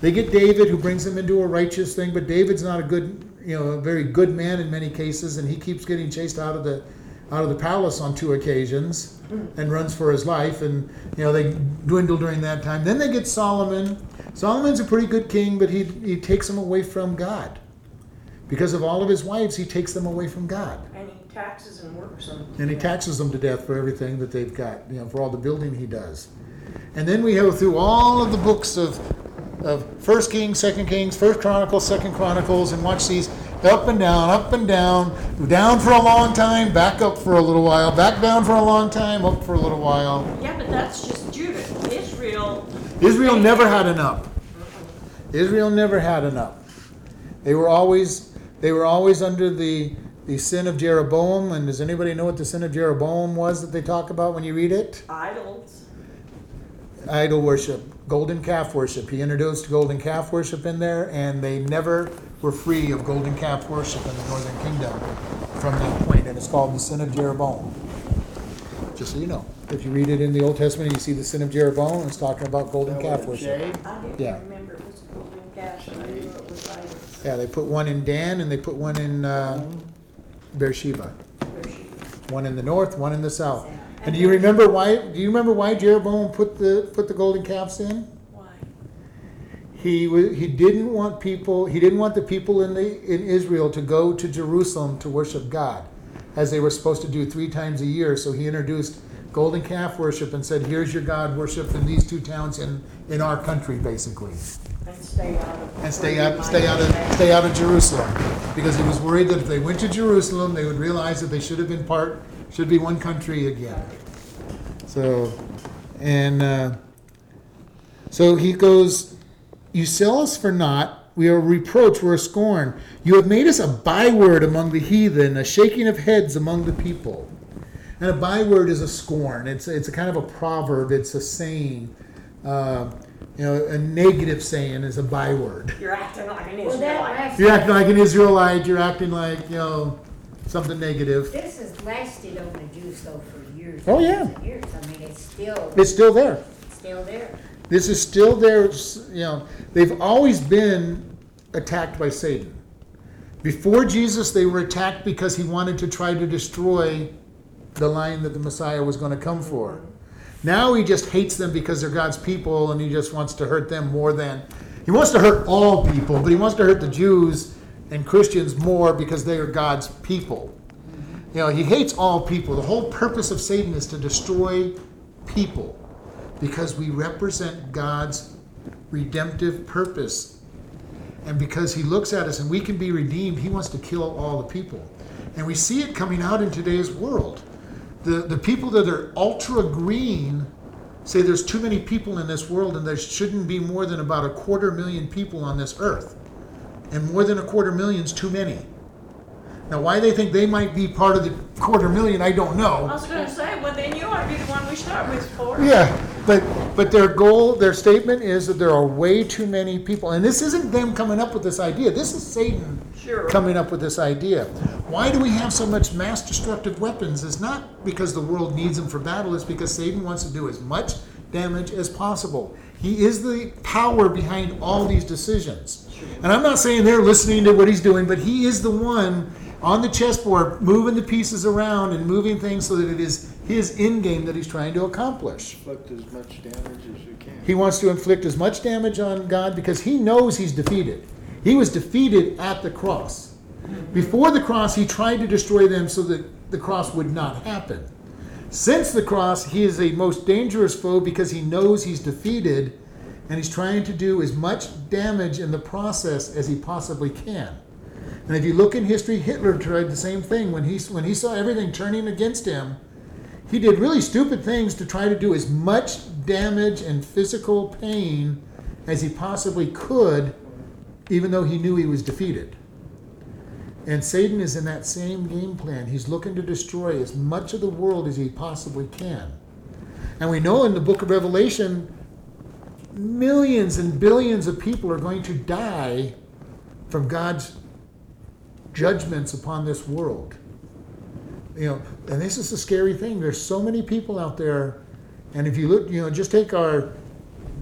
They get David, who brings them into a righteous thing, but David's not a good, you know, a very good man in many cases, and he keeps getting chased out of the out of the palace on two occasions and runs for his life, and you know they dwindle during that time. Then they get Solomon. Solomon's a pretty good king, but he he takes them away from God. Because of all of his wives, he takes them away from God. And he taxes and works them. And he taxes them to death for everything that they've got, you know, for all the building he does. And then we go through all of the books of, of First Kings, Second Kings, First Chronicles, Second Chronicles, and watch these up and down, up and down, down for a long time, back up for a little while, back down for a long time, up for a little while. Yeah, but that's just Judah. Israel, Israel never had enough. Israel never had enough. They were always they were always under the the sin of Jeroboam. And does anybody know what the sin of Jeroboam was that they talk about when you read it? idols. idol worship, golden calf worship. He introduced golden calf worship in there, and they never were free of golden calf worship in the northern kingdom from that point. point, and it's called the sin of Jeroboam. Just so you know, if you read it in the Old Testament, you see the sin of Jeroboam, it's talking about golden calf worship. Shade? I Yeah. didn't remember it was golden calf, I knew it was idols. Yeah, they put one in Dan and they put one in uh, Beersheba. One in the north, one in the south. And do you remember why? Do you remember why Jeroboam put the put the golden calves in? Why? He he didn't want people. He didn't want the people in the in Israel to go to Jerusalem to worship God, as they were supposed to do three times a year. So he introduced golden calf worship and said, "Here's your God worship in these two towns in in our country, basically." And stay out of. and stay out, stay out of, stay out of Jerusalem, because he was worried that if they went to Jerusalem, they would realize that they should have been part, should be one country again. So, and uh, so he goes, "You sell us for naught. We are a reproach. We're a scorn. You have made us a byword among the heathen, a shaking of heads among the people." And a byword is a scorn. It's it's a kind of a proverb. It's a saying. Uh, you know, a negative saying is a byword. You're acting like an Well, that Israelite. last, You're acting like an Israelite. You're acting like you know something negative. this has lasted on the Jews though for years. Oh, and yeah. years and Years, I mean, it's still, It's still there. still there. This is still there. You know, they've always been attacked by Satan. Before Jesus, they were attacked because he wanted to try to destroy the line that the Messiah was going to come for. Now he just hates them because they're God's people and he just wants to hurt them more than. He wants to hurt all people, but he wants to hurt the Jews and Christians more because they are God's people. You know, he hates all people. The whole purpose of Satan is to destroy people because we represent God's redemptive purpose. And because he looks at us and we can be redeemed, he wants to kill all the people. And we see it coming out in today's world. The, the people that are ultra green say there's too many people in this world and there shouldn't be more than about a quarter million people on this earth. And more than a quarter million's too many. Now, why they think they might be part of the quarter million, I don't know. I was gonna say, well, then you ought to be the one we start with for. Yeah, but but their goal, their statement is that there are way too many people, and this isn't them coming up with this idea. This is Satan Sure. coming up with this idea. Why do we have so much mass destructive weapons? It's not because the world needs them for battle. It's because Satan wants to do as much damage as possible. He is the power behind all these decisions. And I'm not saying they're listening to what he's doing, but he is the one on the chessboard moving the pieces around and moving things so that it is his end game that he's trying to accomplish. Inflict as much damage as you can. He wants to inflict as much damage on God because he knows he's defeated. He was defeated at the cross. Before the cross, he tried to destroy them so that the cross would not happen. Since the cross, he is a most dangerous foe because he knows he's defeated and he's trying to do as much damage in the process as he possibly can. And if you look in history, Hitler tried the same thing. When he, when he saw everything turning against him, he did really stupid things to try to do as much damage and physical pain as he possibly could, even though he knew he was defeated. And Satan is in that same game plan. He's looking to destroy as much of the world as he possibly can. And we know in the book of Revelation, millions and billions of people are going to die from God's judgments upon this world. You know, and this is a scary thing. There's so many people out there, and if you look, you know, just take our,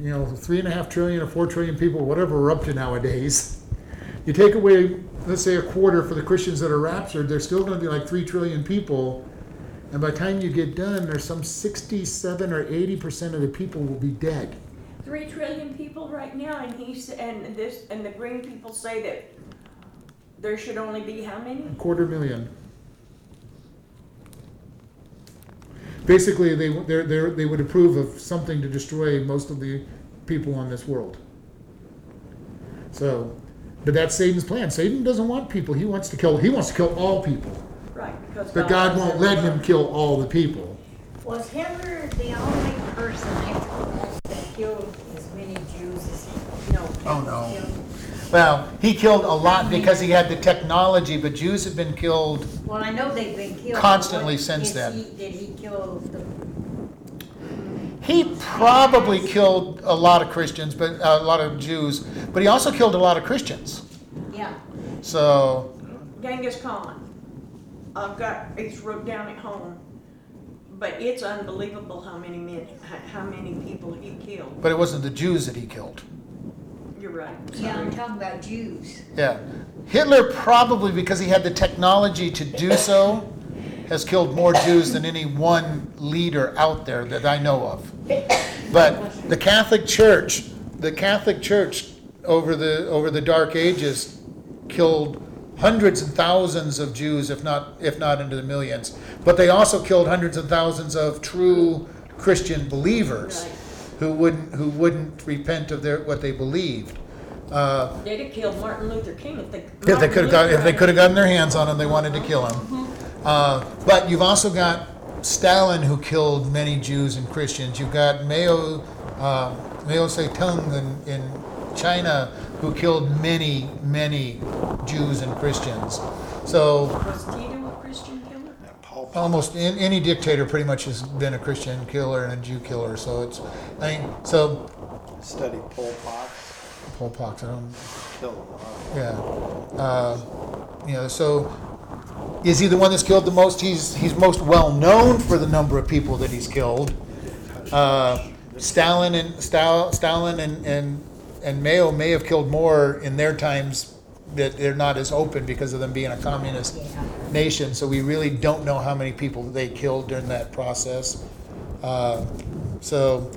you know, three and a half trillion or four trillion people, whatever we're up to nowadays. You take away, let's say, a quarter for the Christians that are raptured, there's still going to be like three trillion people, and by the time you get done, there's some 67 or 80 percent of the people will be dead. Three trillion people right now, and he's, and this, and the green people say that there should only be how many? A quarter million. Basically, they they're, they're, they would approve of something to destroy most of the people on this world. So, but that's Satan's plan. Satan doesn't want people. He wants to kill. He wants to kill all people. Right, because. But God won't let him kill all the people. Was Hitler the only person that killed as many Jews as he, no? Oh, no. killed? Well, he killed a lot because he had the technology, but Jews have been killed. Well, I know they've been killed. Constantly What- since then. he- Did he kill the, he probably killed a lot of Christians, but uh, a lot of Jews, but he also killed a lot of Christians. Yeah, So, Genghis Khan. I've got, it's wrote down at home, but it's unbelievable how many men, how many people he killed. but it wasn't the Jews that he killed. You're right. yeah, I'm talking about Jews. Yeah. Hitler probably, because he had the technology to do so, has killed more Jews than any one leader out there that I know of. But the Catholic Church, the Catholic Church over the over the Dark Ages killed hundreds and thousands of Jews, if not if not into the millions. But they also killed hundreds of thousands of true Christian believers who wouldn't who wouldn't repent of their what they believed. Uh, They'd have killed Martin Luther King if they. if they could have got, if they could have gotten their hands on him, they wanted to kill him. Uh, but you've also got Stalin, who killed many Jews and Christians. You've got Mao, uh, Mao Zedong in, in China, who killed many, many Jews and Christians. So Was Tito a Christian killer? Yeah, Paul almost in, any dictator pretty much has been a Christian killer and a Jew killer. So it's, I mean, so studied Pol Pot, Pol Pot, I don't, killed a lot. Yeah. Uh, you know, so is he the one that's killed the most? He's he's most well known for the number of people that he's killed. Uh, Stalin and Stal, Stalin and, and and Mao may have killed more in their times that they're not as open because of them being a communist nation. So we really don't know how many people they killed during that process. Uh, so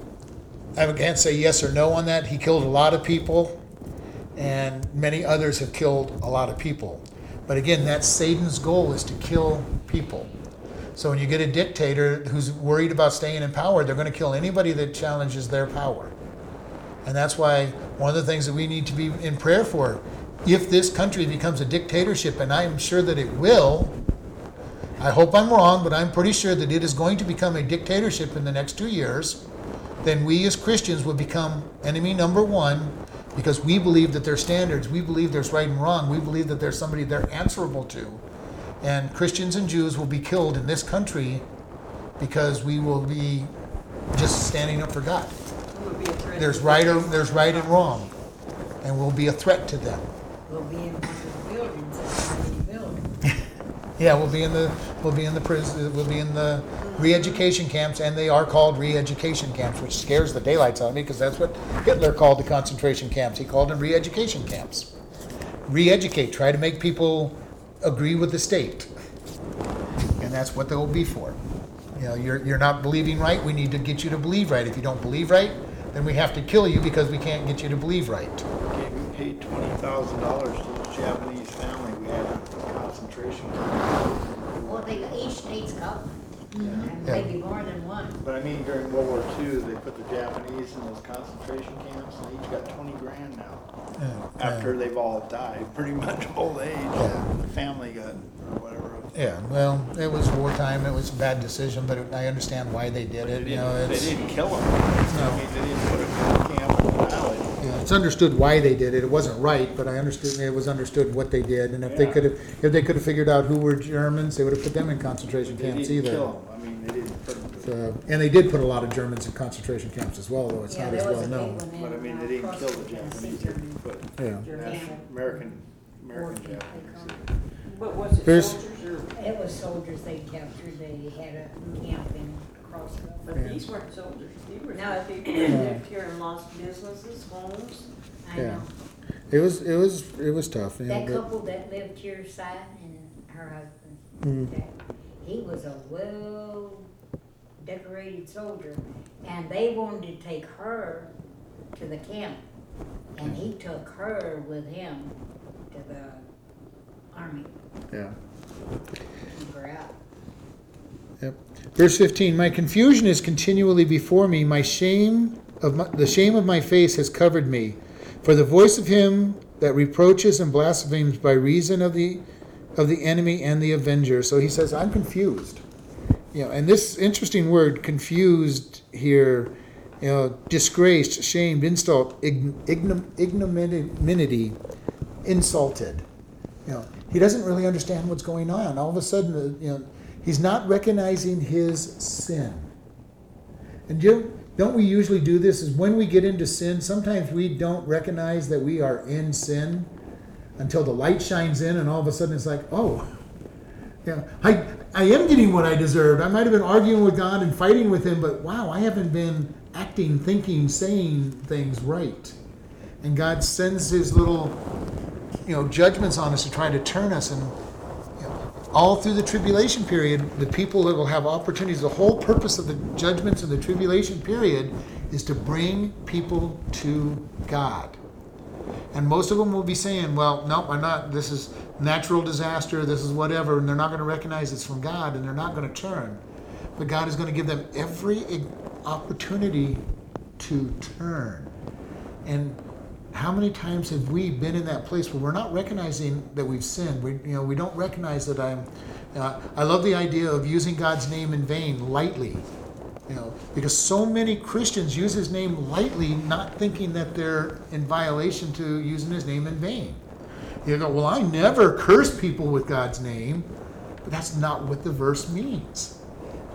I can't say yes or no on that. He killed a lot of people and many others have killed a lot of people. But again, that's Satan's goal is to kill people. So when you get a dictator who's worried about staying in power, they're going to kill anybody that challenges their power. And that's why one of the things that we need to be in prayer for, if this country becomes a dictatorship, and I'm sure that it will, I hope I'm wrong, but I'm pretty sure that it is going to become a dictatorship in the next two years, then we as Christians will become enemy number one because we believe that there's standards, we believe there's right and wrong, we believe that there's somebody they're answerable to. And Christians and Jews will be killed in this country because we will be just standing up for God. There's right or there's right and wrong, and we'll be a threat to them. We'll be in one of the buildings, that's how many buildings. Yeah, we'll be in the we'll be in the prison. We'll be in the re-education camps, and they are called re-education camps, which scares the daylights out of me because that's what Hitler called the concentration camps. He called them re-education camps. Re-educate, try to make people agree with the state, and that's what they'll be for. You know, you're you're not believing right. We need to get you to believe right. If you don't believe right, then we have to kill you because we can't get you to believe right. Okay, we paid twenty thousand dollars to this Japanese family we had concentration. Well, they, each state's got one, and Yeah. maybe more than one. But I mean, during World War II, they put the Japanese in those concentration camps, and they each got twenty grand now. Yeah, After they've all died, pretty much old age, Yeah. the family got, or whatever. Yeah, well, it was wartime. It was a bad decision, but I understand why they did They it. You know, didn't, they it's, didn't kill them. I mean, they didn't put them in a camp in the valley. yeah, it's understood why they did it. It wasn't right, but I understood it was understood what they did. And if they Yeah. could have, if they could have figured out who were Germans, they would have put them in concentration They camps didn't either. kill them, I mean, they didn't put them. So, and they did put a lot of Germans in concentration camps as well, though it's Yeah, not there as was well a big known. one in, But I mean, uh, they didn't kill the from Japanese, Tennessee. they put Yeah. National- American, American Japanese. But was it Here's- soldiers or, It was soldiers they captured, they had a camp in Crossville. but these weren't soldiers, these were No. people that lived here and lost businesses, homes. I Yeah. know. It was, it was, it was tough. You know, That but- couple that lived here, Si and her husband, Mm. that, he was a well decorated soldier, and they wanted to take her to the camp, and he took her with him to the army, yeah. Yep. Verse 15 My confusion is continually before me. My shame of my, the shame of my face has covered me. For the voice of him that reproaches and blasphemes by reason of the of the enemy and the avenger. So he says, I'm confused. You know, and this interesting word, confused here, you know, disgraced, shamed, insult, ign- ignom- ignominy, insulted. You know, he doesn't really understand what's going on. All of a sudden, uh, you know, he's not recognizing his sin. And you, don't we usually do this? Is when we get into sin, sometimes we don't recognize that we are in sin until the light shines in, and all of a sudden it's like, oh, yeah, I I am getting what I deserved. I might have been arguing with God and fighting with Him, but wow, I haven't been acting, thinking, saying things right. And God sends His little, you know, judgments on us to try to turn us. And you know, all through the tribulation period, the people that will have opportunities. The whole purpose of the judgments of the tribulation period is to bring people to God. And most of them will be saying, well, no, I'm not. This is natural disaster. This is whatever. And they're not going to recognize it's from God and they're not going to turn. But God is going to give them every opportunity to turn. And how many times have we been in that place where we're not recognizing that we've sinned? We, you know, we don't recognize that I'm. Uh, I love the idea of using God's name in vain, lightly. You know, because so many Christians use His name lightly, not thinking that they're in violation to using His name in vain. You go, well, I never curse people with God's name, but that's not what the verse means.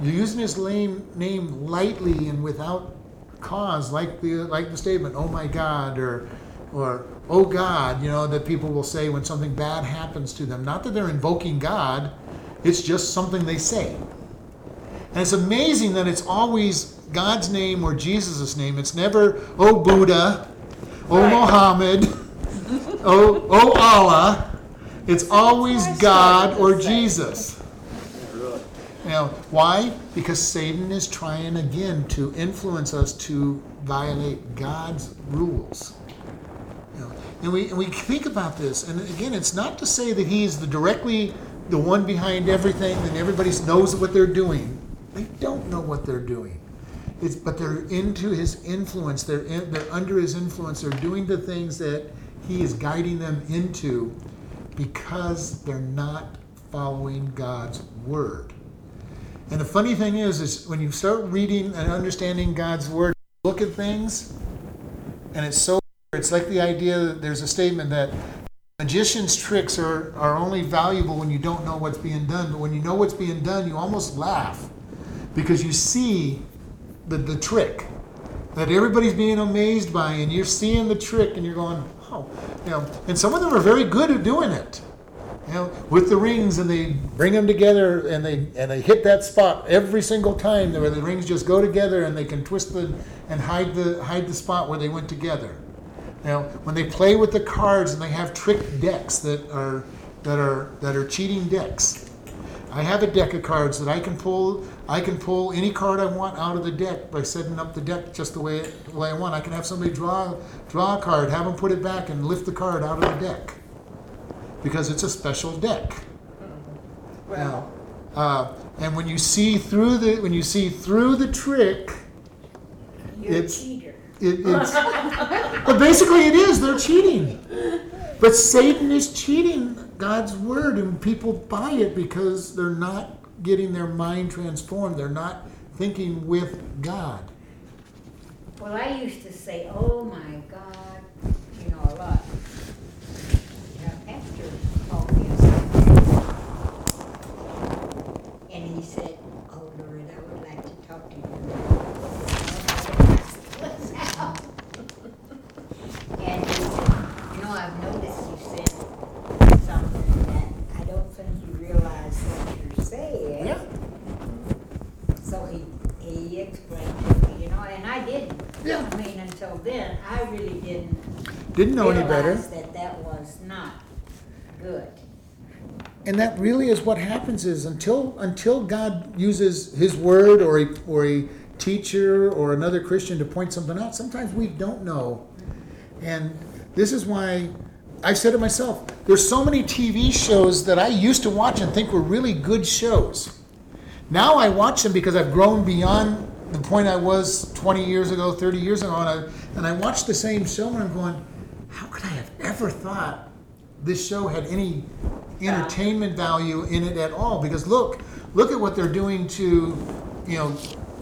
You're using His name, name lightly and without cause, like the like the statement, "Oh my God," or or "Oh God," you know that people will say when something bad happens to them. Not that they're invoking God; it's just something they say. And it's amazing that it's always God's name or Jesus' name. It's never, "Oh Buddha," "Oh Right. Muhammad," "Oh Oh Allah." It's always God or. Jesus. You know, why? Because Satan is trying again to influence us to violate God's rules. And we and we think about this, and again, it's not to say that he's the directly the one behind everything, and everybody knows what they're doing. They don't know what they're doing. It's, but they're into his influence. They're in, they're under his influence. They're doing the things that he is guiding them into because they're not following God's word. And the funny thing is, is when you start reading and understanding God's word, look at things, and it's so. It's like the idea that there's a statement that magicians' tricks are, are only valuable when you don't know what's being done. But when you know what's being done, you almost laugh because you see the, the trick that everybody's being amazed by, and you're seeing the trick, and you're going, oh, you know. And some of them are very good at doing it you know, with the rings, and they bring them together, and they and they hit that spot every single time where the rings just go together, and they can twist the and hide the hide the spot where they went together. Know, when they play with the cards and they have trick decks that are that are that are cheating decks. I have a deck of cards that I can pull. I can pull any card I want out of the deck by setting up the deck just the way the way I want. I can have somebody draw draw a card, have them put it back, and lift the card out of the deck because it's a special deck. Well, Uh, and when you see through the when you see through the trick, You're It's- cheater. It, it's but basically it is they're cheating. But Satan is cheating God's word, and people buy it because they're not getting their mind transformed. They're not thinking with God. Well, I used to say, oh my God, you know, a lot. Pastor called me and he said, oh Lord, I would like to talk to you. And he said, you know, I've noticed you said something that I don't think you realize what you're saying. So he, he explained to me, you know, and I didn't. Yeah. I mean, until then, I really didn't Didn't know any better. realize that that was not good. And that really is what happens is until until God uses His word or a, or a teacher or another Christian to point something out, sometimes we don't know. And this is why I've said it myself. There's so many TV shows that I used to watch and think were really good shows. Now I watch them because I've grown beyond the point I was 20 years ago, 30 years ago, and I, and I watch the same show and I'm going, how could I have ever thought this show had any entertainment value in it at all? Because look, look at what they're doing to, you know,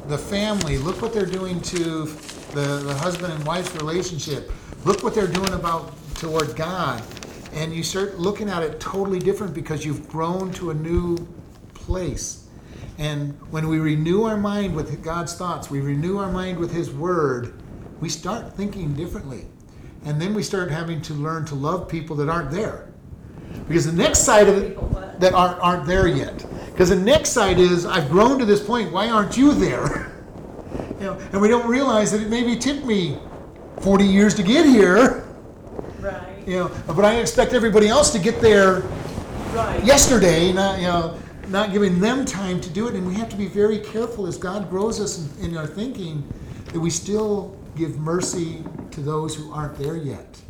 the family. Look what they're doing to the, the husband and wife relationship. Look what they're doing about toward God. And you start looking at it totally different because you've grown to a new place. And when we renew our mind with God's thoughts, we renew our mind with His Word, we start thinking differently. And then we start having to learn to love people that aren't there. Because the next side of it, that aren't, aren't there yet. Because the next side is, I've grown to this point, why aren't you there? you know, and we don't realize that it maybe took me 40 years to get here. You know, but I expect everybody else to get there right. yesterday, not you know, not giving them time to do it. And we have to be very careful as God grows us in, in our thinking that we still give mercy to those who aren't there yet,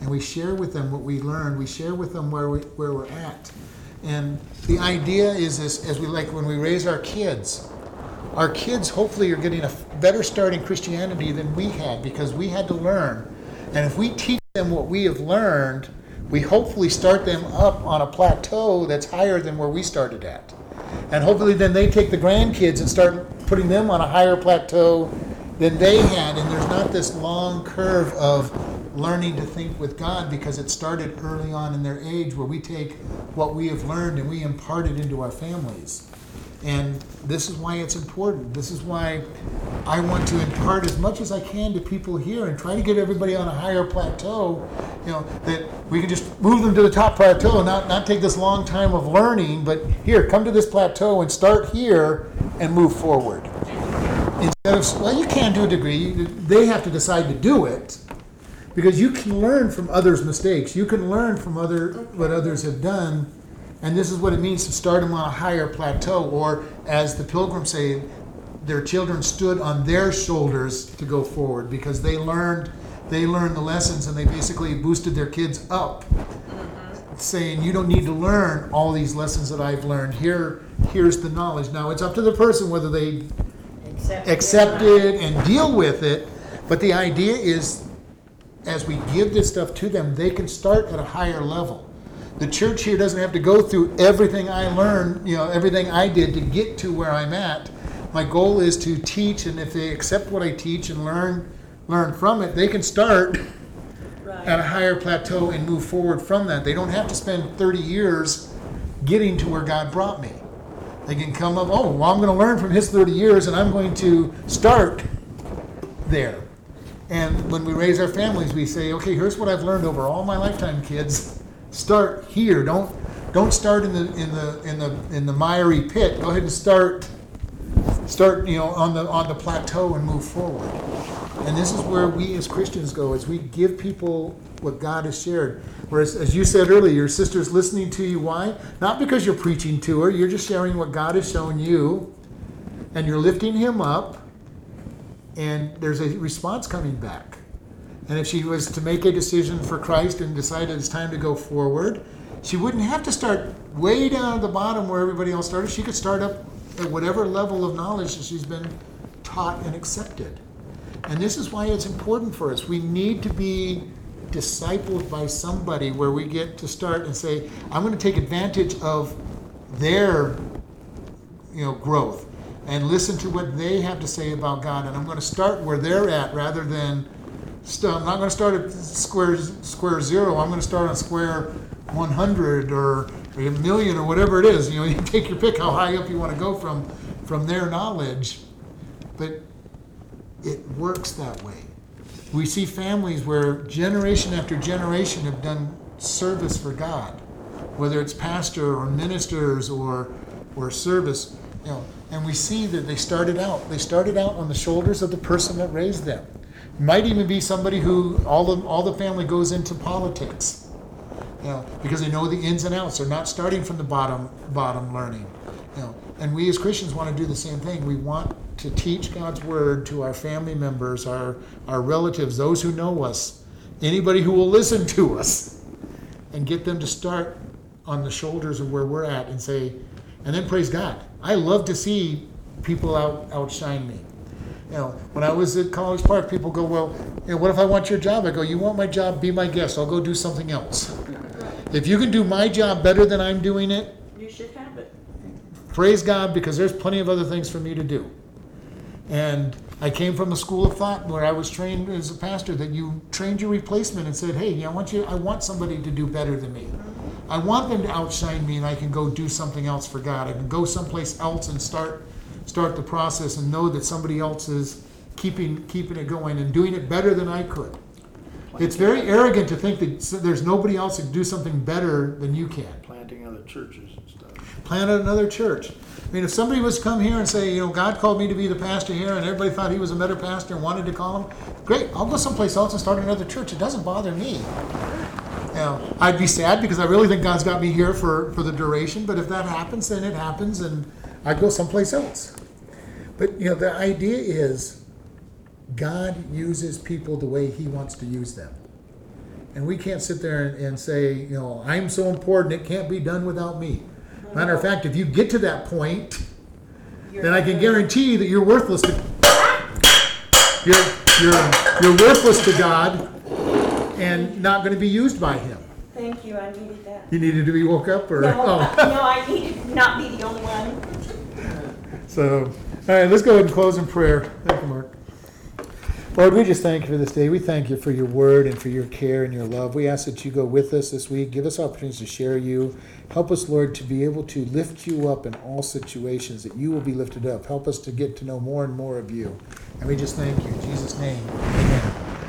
and we share with them what we learned. We share with them where we where we're at. And the idea is this: as we like when we raise our kids, our kids hopefully are getting a better start in Christianity than we had because we had to learn. And if we teach them what we have learned, we hopefully start them up on a plateau that's higher than where we started at. And hopefully then they take the grandkids and start putting them on a higher plateau than they had. And there's not this long curve of learning to think with God because it started early on in their age where we take what we have learned and we impart it into our families. And this is why it's important. This is why I want to impart as much as I can to people here and try to get everybody on a higher plateau. You know, that we can just move them to the top plateau and not, not take this long time of learning, but here, come to this plateau and start here and move forward. Instead of, well, you can do a degree, they have to decide to do it. Because you can learn from others' mistakes. You can learn from other what others have done, and this is what it means to start them on a higher plateau. Or, as the pilgrims say, their children stood on their shoulders to go forward because they learned they learned the lessons and they basically boosted their kids up, saying, "You don't need to learn all these lessons that I've learned. Here, here's the knowledge." Now it's up to the person whether they Except. accept it and deal with it. But the idea is, as we give this stuff to them, they can start at a higher level. The church here doesn't have to go through everything I learned, you know, everything I did to get to where I'm at. My goal is to teach, and if they accept what I teach and learn, learn from it, they can start at a higher plateau and move forward from that. They don't have to spend 30 years getting to where God brought me. They can come up, oh, well, I'm going to learn from his 30 years and I'm going to start there. And when we raise our families, we say, okay, here's what I've learned over all my lifetime, kids. Start here. Don't don't start in the in the in the in the miry pit. Go ahead and start start you know on the on the plateau and move forward. And this is where we as Christians go, as we give people what God has shared. Whereas, as you said earlier, your sister's listening to you. Why? Not because you're preaching to her. You're just sharing what God has shown you, and you're lifting him up. And there's a response coming back. And if she was to make a decision for Christ and decided it's time to go forward, she wouldn't have to start way down at the bottom where everybody else started. She could start up at whatever level of knowledge that she's been taught and accepted. And this is why it's important for us. We need to be discipled by somebody where we get to start and say, I'm going to take advantage of their you know growth and listen to what they have to say about God and I'm going to start where they're at rather than st- I'm not going to start at square square 0 I'm going to start on square 100 or a million or whatever it is. You know you take your pick how high up you want to go from from their knowledge. But it works that way. We see families where generation after generation have done service for God whether it's pastor or ministers or or service you know. And we see that they started out they started out on the shoulders of the person that raised them might even be somebody who all the all the family goes into politics you know because they know the ins and outs they're not starting from the bottom bottom learning you know and we as christians want to do the same thing we want to teach god's word to our family members our our relatives those who know us anybody who will listen to us and get them to start on the shoulders of where we're at and say, and then praise God. I love to see people out outshine me. You know, when I was at College Park, people go, well, you know, what if I want your job? I go, you want my job? Be my guest. I'll go do something else. If you can do my job better than I'm doing it, you should have it. praise God because there's plenty of other things for me to do. And I came from a school of thought where I was trained as a pastor that you trained your replacement and said, "Hey, I want you. I want somebody to do better than me. Mm-hmm. I want them to outshine me and I can go do something else for God. I can go someplace else and start start the process and know that somebody else is keeping keeping it going and doing it better than I could. It's very arrogant to think that there's nobody else that can do something better than you can. Planting other churches and stuff. Plant another church. I mean, if somebody was to come here and say, you know, God called me to be the pastor here, and everybody thought he was a better pastor and wanted to call him, great. I'll go someplace else and start another church. It doesn't bother me. Now, I'd be sad because I really think God's got me here for, for the duration. But if that happens, then it happens, and I'd go someplace else. But you know, the idea is God uses people the way He wants to use them. And we can't sit there and, and say, you know, I'm so important, it can't be done without me. Matter of fact, if you get to that point, You're then I can guarantee that you're worthless to you're, you're, you're worthless to God and not going to be used by Him. Thank you, I needed that. You needed to be woke up, or No, oh. no, I needed not be the only one. So, all right, let's go ahead and close in prayer. Thank you, Mark. Lord, we just thank you for this day. We thank you for your word and for your care and your love. We ask that you go with us this week. Give us opportunities to share you. Help us, Lord, to be able to lift you up in all situations, that you will be lifted up. Help us to get to know more and more of you. And we just thank you. In Jesus' name, amen.